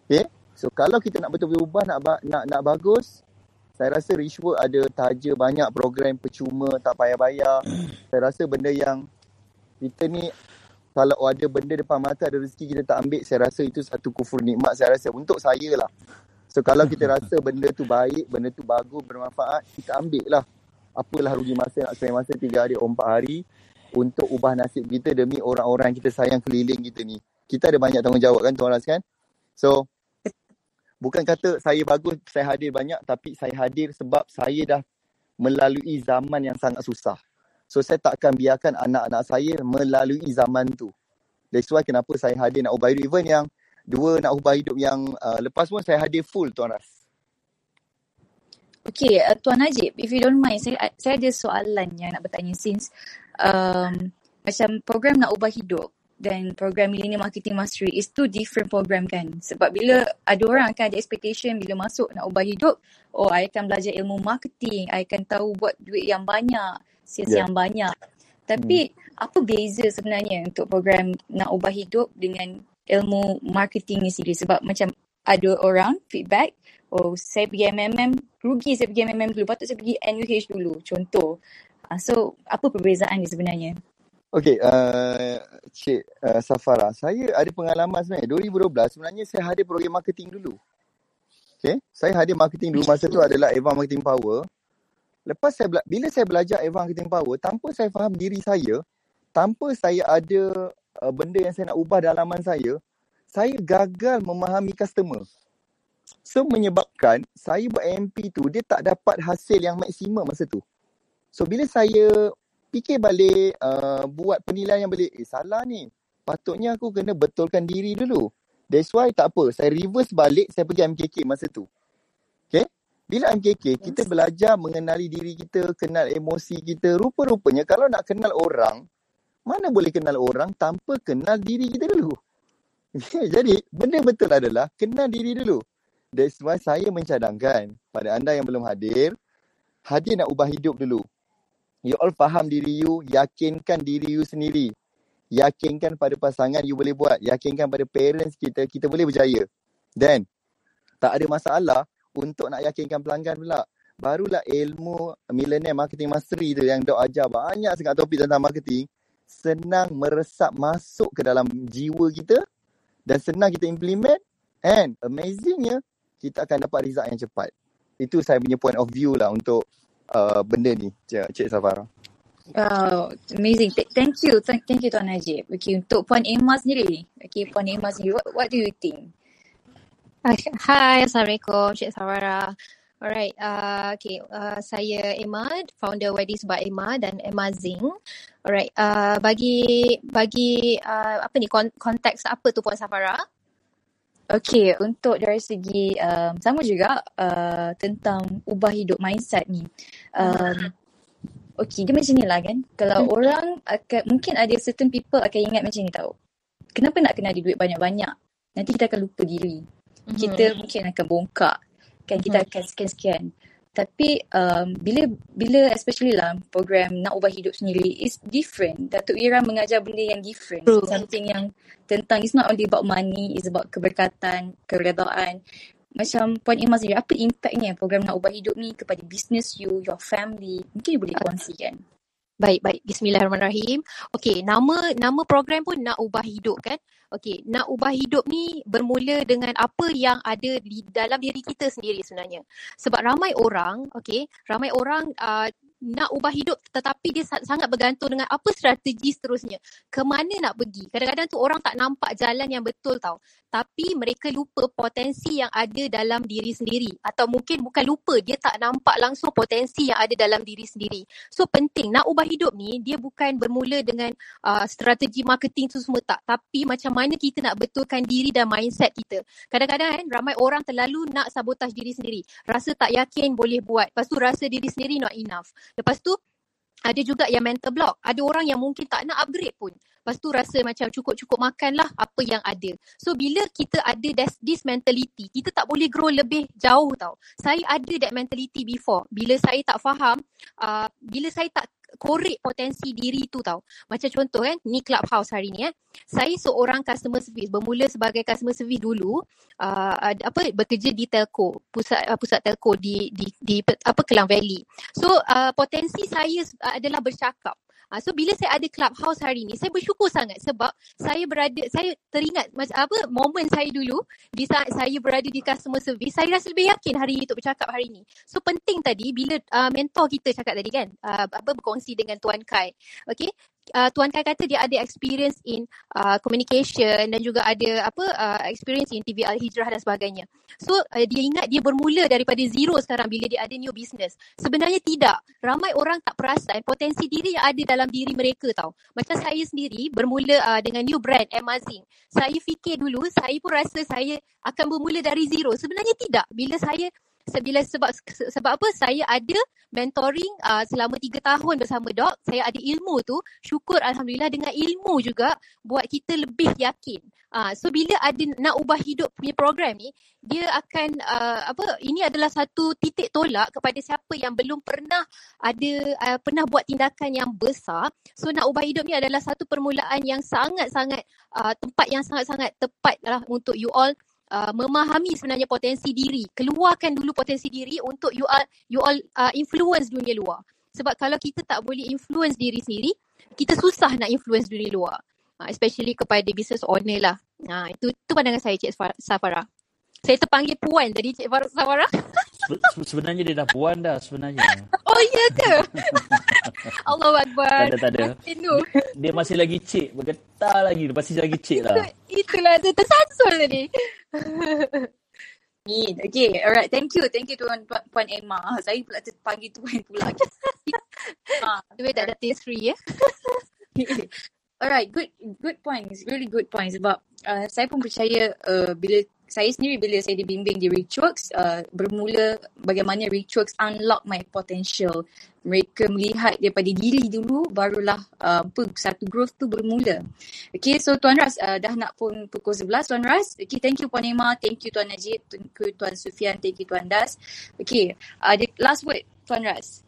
Okay? So kalau kita nak betul-betul ubah, nak ba- nak nak bagus, saya rasa Richwork ada taja banyak program percuma, tak payah bayar. Saya rasa benda yang kita ni kalau ada benda depan mata ada rezeki kita tak ambil saya rasa itu satu kufur nikmat saya rasa untuk saya lah. So kalau kita rasa benda tu baik benda tu bagus bermanfaat kita ambil lah. Apalah rugi masa nak spend masa 3 hari or 4 hari untuk ubah nasib kita demi orang-orang yang kita sayang keliling kita ni. Kita ada banyak tanggungjawab kan Tuan Ras kan? So bukan kata saya bagus saya hadir banyak tapi saya hadir sebab saya dah melalui zaman yang sangat susah So saya tak akan biarkan anak-anak saya melalui zaman tu. That's why kenapa saya hadir nak ubah hidup. Even yang dua nak ubah hidup yang uh, lepas pun saya hadir full Tuan Ras. Okay, uh, Tuan Najib, if you don't mind, saya, saya ada soalan yang nak bertanya since um, macam program nak ubah hidup dan program Millennium Marketing Mastery is two different program kan. Sebab bila ada orang akan ada expectation bila masuk nak ubah hidup, oh I akan belajar ilmu marketing, I akan tahu buat duit yang banyak, sales Yeah. yang banyak. Tapi apa beza sebenarnya untuk program nak ubah hidup dengan ilmu marketing ni sendiri? Sebab macam ada orang feedback, oh saya pergi MMM, rugi saya pergi MMM dulu, patut saya pergi NUH dulu. Contoh, Ah, So, apa perbezaan ni sebenarnya? Okey, uh, Cik uh, Safara, saya ada pengalaman sebenarnya. 2012 sebenarnya saya hadir program marketing dulu. Okey, saya hadir marketing dulu masa tu adalah Eva Marketing Power. Lepas saya bela- bila saya belajar Eva Marketing Power, tanpa saya faham diri saya, tanpa saya ada uh, benda yang saya nak ubah dalaman saya, saya gagal memahami customer. So menyebabkan saya buat MP tu dia tak dapat hasil yang maksimum masa tu. So bila saya fikir balik uh, buat penilaian yang balik, eh salah ni. Patutnya aku kena betulkan diri dulu. That's why tak apa, saya reverse balik, saya pergi MKK masa tu. Bila MKK, kita belajar mengenali diri kita, kenal emosi kita. Rupa-rupanya kalau nak kenal orang, mana boleh kenal orang tanpa kenal diri kita dulu. Jadi benda betul adalah kenal diri dulu. That's why saya mencadangkan pada anda yang belum hadir, hadir nak ubah hidup dulu. You all faham diri you, yakinkan diri you sendiri. Yakinkan pada pasangan you boleh buat. Yakinkan pada parents kita, kita boleh berjaya. Then, tak ada masalah untuk nak yakinkan pelanggan pula. Barulah ilmu Millionaire Marketing Mastery tu yang Dok ajar banyak sangat topik tentang marketing. Senang meresap masuk ke dalam jiwa kita dan senang kita implement and amazingnya kita akan dapat result yang cepat. Itu saya punya point of view lah untuk uh, benda ni, Cik, Cik Safara. Oh, amazing. Th- thank you. Thank, thank you Tuan Najib. Okay, untuk Puan Emma sendiri. Okay, Puan Emma sendiri. What, what do you think? Hai, Assalamualaikum Cik Sawara. Alright, uh, okay. Uh, saya Emma, founder Wedi Sebab Emma dan Emma Zing. Alright, uh, bagi bagi uh, apa ni kon- konteks apa tu Puan Safara? Okay, untuk dari segi um, sama juga uh, tentang ubah hidup mindset ni. Um, okay, dia macam ni lah kan. Kalau Hmm. orang akan, mungkin ada certain people akan ingat macam ni tau. Kenapa nak kena ada duit banyak-banyak? Nanti kita akan lupa diri. Kita Mhm. mungkin akan bongkak. Kan kita Mhm. akan sekian-sekian. Tapi um, bila bila especially lah program nak ubah hidup sendiri is different. Datuk Ira mengajar benda yang different. True. Something yang tentang it's not only about money, it's about keberkatan, keredaan. Macam Puan Imam sendiri, apa impactnya program nak ubah hidup ni kepada business you, your family? Mungkin you boleh kongsikan. Baik, baik. Bismillahirrahmanirrahim. Okey, nama nama program pun nak ubah hidup kan? Okey, nak ubah hidup ni bermula dengan apa yang ada di dalam diri kita sendiri sebenarnya. Sebab ramai orang, okey, ramai orang uh, nak ubah hidup tetapi dia sa- sangat bergantung dengan apa strategi seterusnya. Ke mana nak pergi? Kadang-kadang tu orang tak nampak jalan yang betul tau. Tapi mereka lupa potensi yang ada dalam diri sendiri. Atau mungkin bukan lupa, dia tak nampak langsung potensi yang ada dalam diri sendiri. So penting nak ubah hidup ni dia bukan bermula dengan uh, strategi marketing tu semua tak. Tapi macam mana kita nak betulkan diri dan mindset kita. Kadang-kadang kan ramai orang terlalu nak sabotaj diri sendiri. Rasa tak yakin boleh buat. Lepas tu rasa diri sendiri not enough. Lepas tu ada juga yang mental block. Ada orang yang mungkin tak nak upgrade pun. Lepas tu rasa macam cukup-cukup makan lah apa yang ada. So bila kita ada this, this mentality, kita tak boleh grow lebih jauh tau. Saya ada that mentality before. Bila saya tak faham, uh, bila saya tak korek potensi diri tu tau. Macam contoh kan, ni Clubhouse hari ni eh. Saya seorang customer service, bermula sebagai customer service dulu, uh, apa bekerja di telco, pusat uh, pusat telco di di di apa Kelang Valley. So uh, potensi saya adalah bercakap. Uh, so bila saya ada clubhouse hari ni, saya bersyukur sangat sebab saya berada, saya teringat macam apa momen saya dulu di saat saya berada di customer service, saya rasa lebih yakin hari ni untuk bercakap hari ni. So penting tadi bila uh, mentor kita cakap tadi kan, uh, apa berkongsi dengan Tuan Kai. Okay, uh, Tuan Kai kata dia ada experience in uh, communication dan juga ada apa uh, experience in TV Al Hijrah dan sebagainya. So uh, dia ingat dia bermula daripada zero sekarang bila dia ada new business. Sebenarnya tidak. Ramai orang tak perasan potensi diri yang ada dalam diri mereka tau. Macam saya sendiri bermula uh, dengan new brand Amazing. Saya fikir dulu saya pun rasa saya akan bermula dari zero. Sebenarnya tidak. Bila saya bila sebab sebab apa? Saya ada mentoring uh, selama tiga tahun bersama Doc. Saya ada ilmu tu. Syukur alhamdulillah dengan ilmu juga buat kita lebih yakin. Uh, so bila ada nak ubah hidup punya program ni dia akan uh, apa ini adalah satu titik tolak kepada siapa yang belum pernah ada uh, pernah buat tindakan yang besar. So nak ubah hidup ni adalah satu permulaan yang sangat-sangat uh, tempat yang sangat-sangat tepat lah untuk you all uh, memahami sebenarnya potensi diri. Keluarkan dulu potensi diri untuk you all you all uh, influence dunia luar. Sebab kalau kita tak boleh influence diri sendiri, kita susah nak influence dunia luar. Uh, especially kepada business owner lah. Uh, itu, itu pandangan saya Cik Safara. Saya terpanggil puan tadi Cik Safara. sebenarnya dia dah puan dah sebenarnya. Oh iya ke? Allah Akbar. Tak ada, tak ada. Dia masih lagi cik. Bergetar lagi. Dia masih lagi cik lah. itulah tu. Tersansul tadi. Ni, okay, alright. Thank you, thank you Tuan Puan Emma. Saya pula terpanggil Tuan pula. ha, tu tak ada taste free ya. alright, good good points. Really good points. Sebab uh, saya pun percaya uh, bila saya sendiri bila saya dibimbing di Richworks, uh, bermula bagaimana Richworks unlock my potential. Mereka melihat daripada diri dulu, barulah uh, satu growth tu bermula. Okay, so Tuan Ras, uh, dah nak pun pukul 11 Tuan Ras. Okay, thank you Puan Emma, thank you Tuan Najib, thank you Tuan Sufian, thank you Tuan Das. Okay, uh, last word Tuan Ras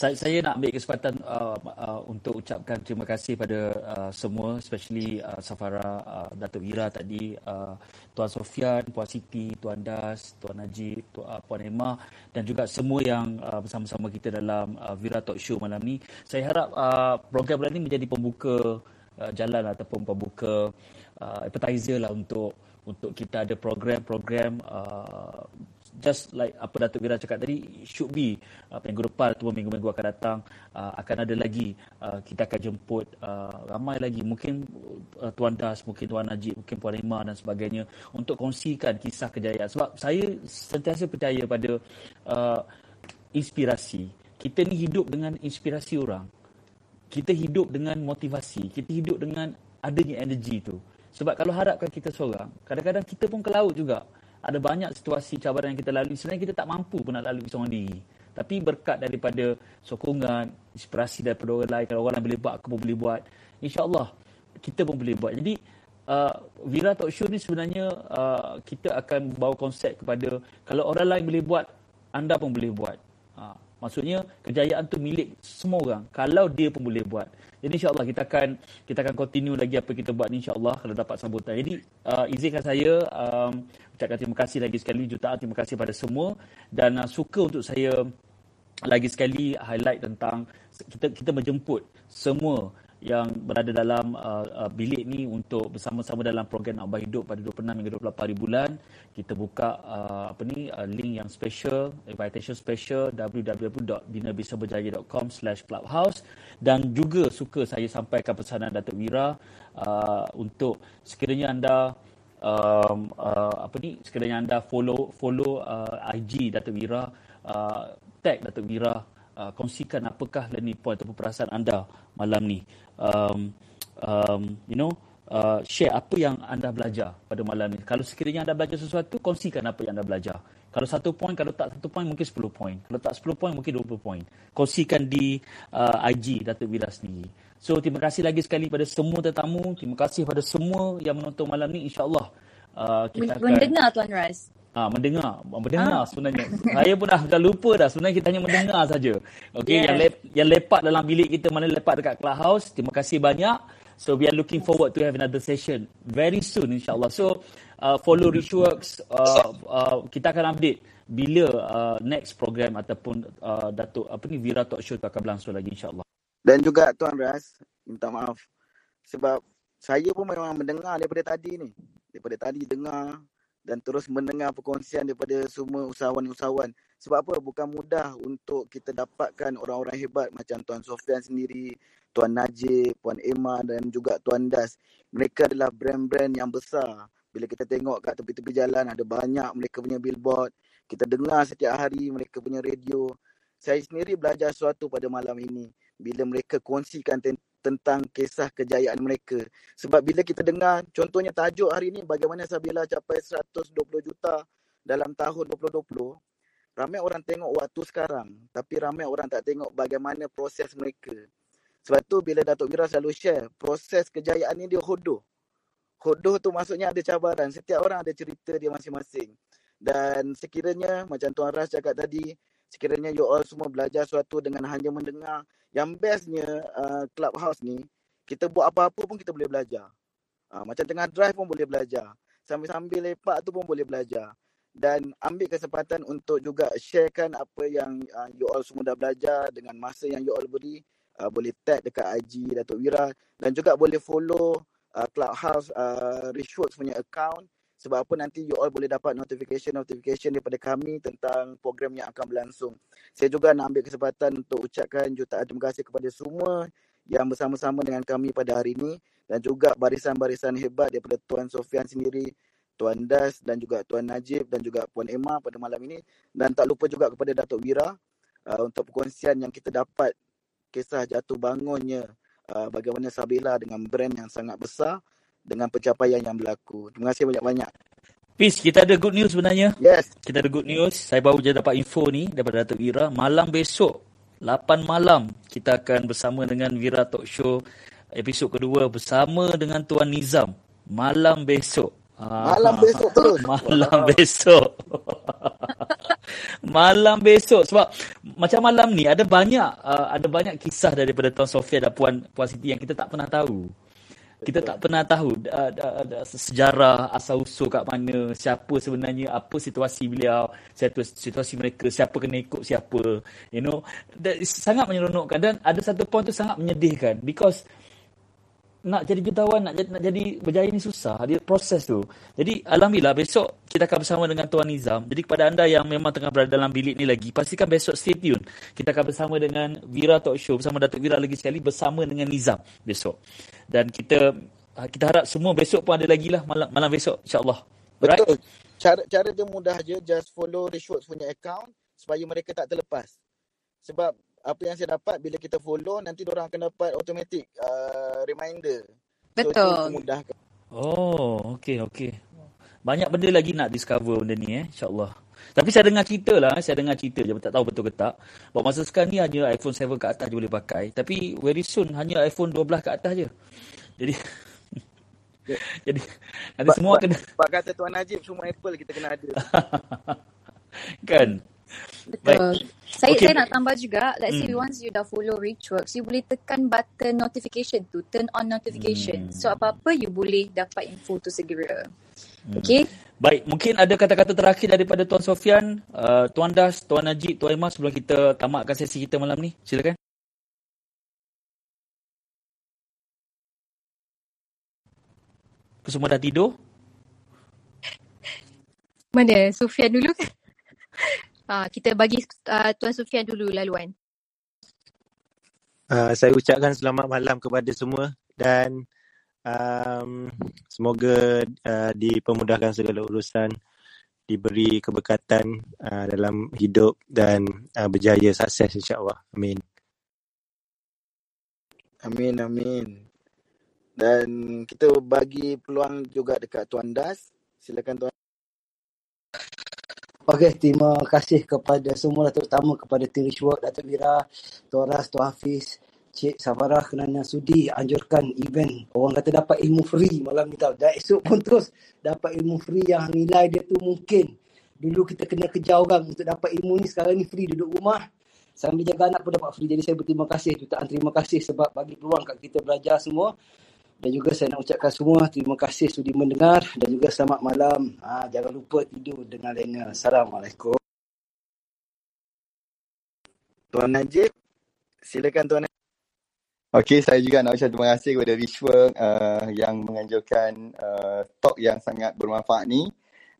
saya, saya nak ambil kesempatan uh, uh, untuk ucapkan terima kasih pada uh, semua especially uh, Safara, uh, Datuk Ira tadi, uh, Tuan Sofian, Puan Siti, Tuan Das, Tuan Najib, Tuan, uh, Puan Emma dan juga semua yang uh, bersama-sama kita dalam uh, Vira Talk Show malam ni. Saya harap uh, program ini menjadi pembuka uh, jalan ataupun pembuka uh, appetizer lah untuk untuk kita ada program-program uh, just like apa Datuk Wira cakap tadi should be uh, minggu depan minggu-minggu akan datang uh, akan ada lagi uh, kita akan jemput uh, ramai lagi. Mungkin uh, Tuan Das mungkin Tuan Najib mungkin Puan Rima dan sebagainya untuk kongsikan kisah kejayaan. Sebab saya sentiasa percaya pada uh, inspirasi. Kita ni hidup dengan inspirasi orang. Kita hidup dengan motivasi. Kita hidup dengan adanya energi tu. Sebab kalau harapkan kita seorang kadang-kadang kita pun ke laut juga ada banyak situasi cabaran yang kita lalui. Sebenarnya kita tak mampu pun nak lalui seorang diri. Tapi berkat daripada sokongan inspirasi daripada orang lain kalau orang lain boleh buat aku pun boleh buat. Insyaallah kita pun boleh buat. Jadi uh, Vira Talk Show ni sebenarnya uh, kita akan bawa konsep kepada kalau orang lain boleh buat anda pun boleh buat. Uh, maksudnya kejayaan tu milik semua orang. Kalau dia pun boleh buat. Jadi insyaAllah kita akan kita akan continue lagi apa kita buat ni insyaAllah kalau dapat sambutan. Jadi uh, izinkan saya um, ucapkan terima kasih lagi sekali jutaan terima kasih pada semua dan uh, suka untuk saya lagi sekali highlight tentang kita kita menjemput semua yang berada dalam uh, uh, bilik ni untuk bersama-sama dalam program Nak Ubah Hidup pada 26 hingga 28 hari bulan. Kita buka uh, apa ni uh, link yang special, invitation special www.binabisaberjaya.com slash clubhouse dan juga suka saya sampaikan pesanan Datuk Wira uh, untuk sekiranya anda um, uh, apa ni sekiranya anda follow follow uh, IG Datuk Wira uh, tag Datuk Wira uh, kongsikan apakah learning point ataupun perasaan anda malam ni um, um, you know uh, share apa yang anda belajar pada malam ni. Kalau sekiranya anda belajar sesuatu, kongsikan apa yang anda belajar. Kalau satu poin, kalau tak satu poin, mungkin sepuluh poin. Kalau tak sepuluh poin, mungkin dua puluh poin. Kongsikan di uh, IG Datuk Wira sendiri. So, terima kasih lagi sekali pada semua tetamu. Terima kasih pada semua yang menonton malam ni. InsyaAllah uh, kita akan... Mendengar Tuan Raz. Ah, mendengar, mendengar ha. sebenarnya. Saya pun dah, dah lupa dah. Sebenarnya kita hanya mendengar saja. Okey, yes. yang lep, yang lepak dalam bilik kita mana lepak dekat clubhouse. Terima kasih banyak. So we are looking forward to have another session very soon insyaallah. So uh, follow Richworks. Uh, uh, kita akan update bila uh, next program ataupun uh, Datuk apa ni Vira Talk Show akan berlangsung lagi insyaallah. Dan juga Tuan Ras, minta maaf sebab saya pun memang mendengar daripada tadi ni. Daripada tadi dengar dan terus mendengar perkongsian daripada semua usahawan-usahawan. Sebab apa? Bukan mudah untuk kita dapatkan orang-orang hebat macam Tuan Sofian sendiri, Tuan Najib, Puan Emma dan juga Tuan Das. Mereka adalah brand-brand yang besar. Bila kita tengok kat tepi-tepi jalan ada banyak mereka punya billboard. Kita dengar setiap hari mereka punya radio. Saya sendiri belajar sesuatu pada malam ini. Bila mereka kongsikan tentang kisah kejayaan mereka. Sebab bila kita dengar contohnya tajuk hari ini bagaimana Sabila capai 120 juta dalam tahun 2020, ramai orang tengok waktu sekarang tapi ramai orang tak tengok bagaimana proses mereka. Sebab tu bila Datuk Wira selalu share, proses kejayaan ini dia hodoh. Hodoh tu maksudnya ada cabaran. Setiap orang ada cerita dia masing-masing. Dan sekiranya macam Tuan Ras cakap tadi, sekiranya you all semua belajar sesuatu dengan hanya mendengar yang bestnya uh, clubhouse ni kita buat apa-apa pun kita boleh belajar. Uh, macam tengah drive pun boleh belajar. Sambil-sambil lepak tu pun boleh belajar. Dan ambil kesempatan untuk juga sharekan apa yang uh, you all semua dah belajar dengan masa yang you all beri. Uh, boleh tag dekat IG Datuk Wira dan juga boleh follow uh, Clubhouse uh, Rishworks punya account sebab apa nanti you all boleh dapat notification-notification daripada kami tentang program yang akan berlangsung. Saya juga nak ambil kesempatan untuk ucapkan jutaan terima kasih kepada semua yang bersama-sama dengan kami pada hari ini dan juga barisan-barisan hebat daripada Tuan Sofian sendiri, Tuan Das dan juga Tuan Najib dan juga Puan Emma pada malam ini dan tak lupa juga kepada Datuk Wira uh, untuk perkongsian yang kita dapat kisah jatuh bangunnya uh, bagaimana Sabila dengan brand yang sangat besar dengan pencapaian yang berlaku. Terima kasih banyak-banyak. Peace, kita ada good news sebenarnya. Yes. Kita ada good news. Saya baru je dapat info ni daripada Datuk Wira. Malam besok, 8 malam, kita akan bersama dengan Wira Talk Show episod kedua bersama dengan Tuan Nizam. Malam besok. Malam besok terus. Malam besok. malam besok sebab macam malam ni ada banyak uh, ada banyak kisah daripada Tuan Sofia dan Puan Puan Siti yang kita tak pernah tahu. Kita tak pernah tahu uh, uh, uh, sejarah asal usul kat mana, siapa sebenarnya, apa situasi beliau, situasi mereka, siapa kena ikut siapa. You know, that is sangat menyeronokkan dan ada satu point tu sangat menyedihkan because nak jadi jutawan, nak jadi, nak jadi berjaya ni susah. Dia proses tu. Jadi, Alhamdulillah, besok kita akan bersama dengan Tuan Nizam. Jadi, kepada anda yang memang tengah berada dalam bilik ni lagi, pastikan besok stay tune. Kita akan bersama dengan Vira Talk Show, bersama Datuk Vira lagi sekali, bersama dengan Nizam besok. Dan kita kita harap semua besok pun ada lagi lah malam, malam besok, insyaAllah. Betul. Cara cara dia mudah je, just follow Rishworks punya account supaya mereka tak terlepas. Sebab apa yang saya dapat bila kita follow nanti orang akan dapat automatic uh, reminder. Betul. So, memudahkan. Oh, okey okey. Banyak benda lagi nak discover benda ni eh, insya-Allah. Tapi saya dengar cerita lah, saya dengar cerita je, tak tahu betul ke tak. Bahawa masa sekarang ni hanya iPhone 7 ke atas je boleh pakai. Tapi very soon hanya iPhone 12 ke atas je. Jadi, jadi nanti semua kena... Bak kata Tuan Najib, semua Apple kita kena ada. kan? Betul. Saya Okay. saya nak tambah juga, let's say Hmm. once you dah follow Richworks, you boleh tekan button notification tu, turn on notification. Hmm. So apa-apa you boleh dapat info tu segera. Hmm. Okay? Baik, mungkin ada kata-kata terakhir daripada Tuan Sofian, uh, Tuan Das, Tuan Najib, Tuan Imas sebelum kita tamatkan sesi kita malam ni. Silakan. Semua dah tidur? Mana? Sufian dulu kan? Ah, kita bagi uh, Tuan Sufian dulu laluan. Uh, saya ucapkan selamat malam kepada semua dan um, semoga uh, dipermudahkan segala urusan, diberi keberkatan uh, dalam hidup dan uh, berjaya sukses insya-Allah. Amin. Amin, amin. Dan kita bagi peluang juga dekat Tuan Das. Silakan Tuan. Okey, terima kasih kepada semua terutama kepada tim Rishwork, Datuk Mira, Tuan Ras, Tuan Hafiz, Cik Safarah kerana sudi anjurkan event. Orang kata dapat ilmu free malam ni tau. Dan esok pun terus dapat ilmu free yang nilai dia tu mungkin. Dulu kita kena kejar orang untuk dapat ilmu ni. Sekarang ni free duduk rumah. Sambil jaga anak pun dapat free. Jadi saya berterima kasih. Jutaan terima kasih sebab bagi peluang kat kita belajar semua. Dan juga saya nak ucapkan semua terima kasih sudi mendengar dan juga selamat malam. Ha, jangan lupa tidur dengan lena. Assalamualaikum. Tuan Najib. Silakan Tuan Najib. Okey, saya juga nak ucap terima kasih kepada Richwork uh, yang menganjurkan uh, talk yang sangat bermanfaat ni.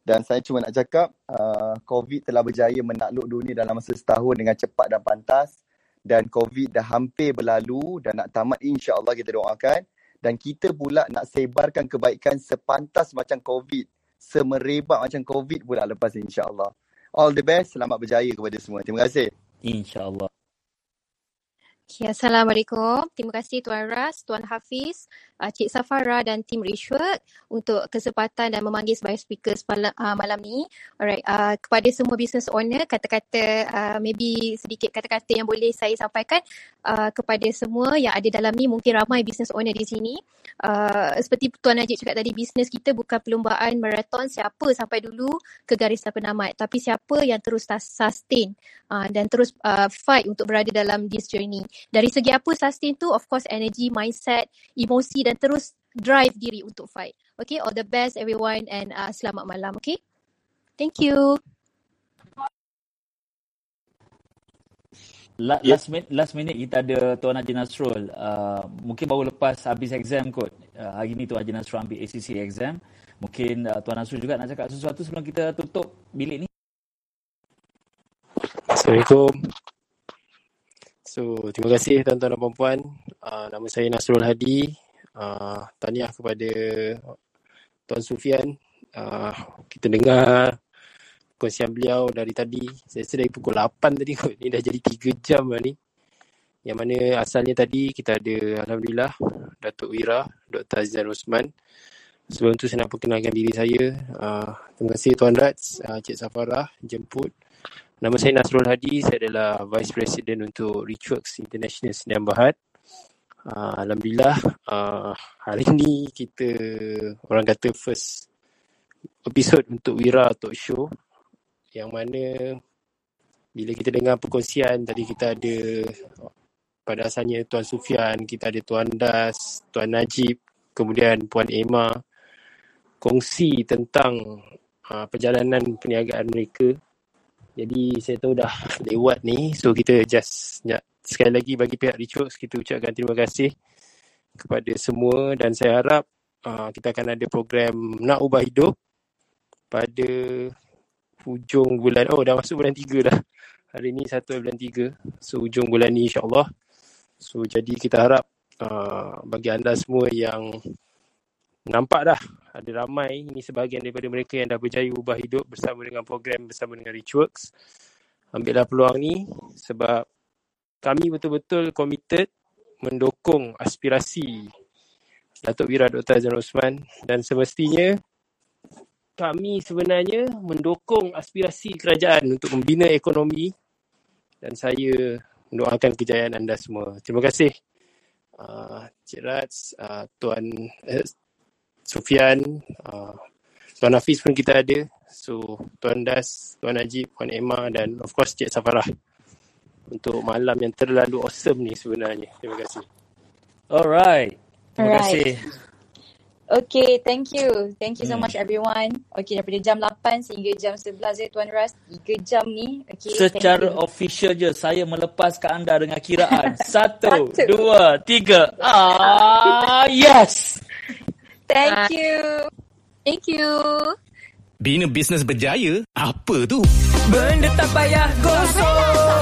Dan saya cuma nak cakap, uh, COVID telah berjaya menakluk dunia dalam masa setahun dengan cepat dan pantas. Dan COVID dah hampir berlalu dan nak tamat insya-Allah kita doakan. Dan kita pula nak sebarkan kebaikan sepantas macam COVID. Semerebak macam COVID pula lepas insya-Allah. All the best, selamat berjaya kepada semua. Terima kasih. InsyaAllah. Okay, Assalamualaikum. Terima kasih Tuan Ras, Tuan Hafiz, uh, Cik Safara dan tim Rishwork untuk kesempatan dan memanggil sebagai speaker malam, uh, malam ni. Alright, uh, kepada semua business owner, kata-kata, uh, maybe sedikit kata-kata yang boleh saya sampaikan uh, kepada semua yang ada dalam ni, mungkin ramai business owner di sini. Uh, seperti Tuan Najib cakap tadi, bisnes kita bukan perlumbaan marathon siapa sampai dulu ke garis penamat, tapi siapa yang terus sustain uh, dan terus uh, fight untuk berada dalam this journey. Dari segi apa sustain tu, of course energy, mindset, emosi dan terus drive diri untuk fight. Okay, all the best everyone and uh, selamat malam, okay? Thank you. La, last minute last minute kita ada Tuan Haji Nasrul. Uh, mungkin baru lepas habis exam kot. Uh, hari ni Tuan Haji Nasrul ambil ACC exam. Mungkin uh, Tuan Nasrul juga nak cakap sesuatu sebelum kita tutup bilik ni. Assalamualaikum. So, terima kasih tuan-tuan dan puan-puan. Uh, nama saya Nasrul Hadi. Uh, tahniah kepada Tuan Sufian. Uh, kita dengar perkongsian beliau dari tadi. Saya rasa dari pukul 8 tadi kot. Ni dah jadi 3 jam lah ni. Yang mana asalnya tadi kita ada Alhamdulillah Datuk Wira, Dr. Azizan Osman. Sebelum tu saya nak perkenalkan diri saya. Uh, terima kasih Tuan Rats, uh, Cik Safarah jemput. Nama saya Nasrul Hadi, saya adalah Vice President untuk Richworks International Sdn Bhd. Uh, Alhamdulillah, uh, hari ni kita orang kata first episode untuk Wira Talk Show yang mana bila kita dengar perkongsian tadi kita ada pada asalnya Tuan Sufian, kita ada Tuan Das, Tuan Najib, kemudian Puan Emma kongsi tentang uh, perjalanan perniagaan mereka. Jadi saya tahu dah. Lewat ni so kita just nak sekali lagi bagi pihak Richworks kita ucapkan terima kasih kepada semua. Dan saya harap uh, kita akan ada program Nak Ubah Hidup pada hujung bulan oh dah masuk bulan 3 dah. Hari ni satu bulan 3 so hujung bulan ni insyaAllah. So jadi kita harap uh, bagi anda semua yang nampak dah ada ramai ini sebahagian daripada mereka yang dah berjaya ubah hidup bersama dengan program bersama dengan Richworks ambillah peluang ni sebab kami betul-betul committed mendukung aspirasi Datuk Wira Dr. Azan Osman dan semestinya kami sebenarnya mendukung aspirasi kerajaan untuk membina ekonomi dan saya mendoakan kejayaan anda semua. Terima kasih. Uh, Cik Rats, uh, Tuan uh, Sufian, uh, Tuan Hafiz pun kita ada. So, Tuan Das, Tuan Najib, Puan Emma dan of course Cik Safarah. Untuk malam yang terlalu awesome ni sebenarnya. Terima kasih. Alright. Terima Alright. kasih. Okay, thank you. Thank you so Hmm. much everyone. Okay, daripada jam 8 sehingga jam 11 ya Tuan Ras. 3 jam ni. Okay, Secara thank you. official je saya melepaskan anda dengan kiraan. Satu, dua, tiga. Ah, yes. Thank you. Thank you. Bina bisnes berjaya? Apa tu? Benda tak payah gosok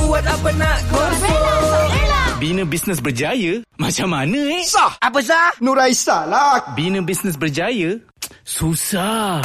Buat apa nak gosok Bina bisnes berjaya? Macam mana eh? Sah Apa sah? Nuraisa lah. Bina bisnes berjaya? Susah.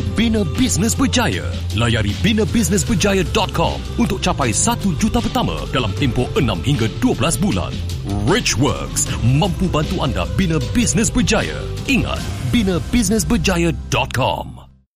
untuk bina bisnes berjaya. Layari binabusinessberjaya.com untuk capai 1 juta pertama dalam tempoh 6 hingga 12 bulan. Richworks mampu bantu anda bina bisnes berjaya. Ingat, binabusinessberjaya.com.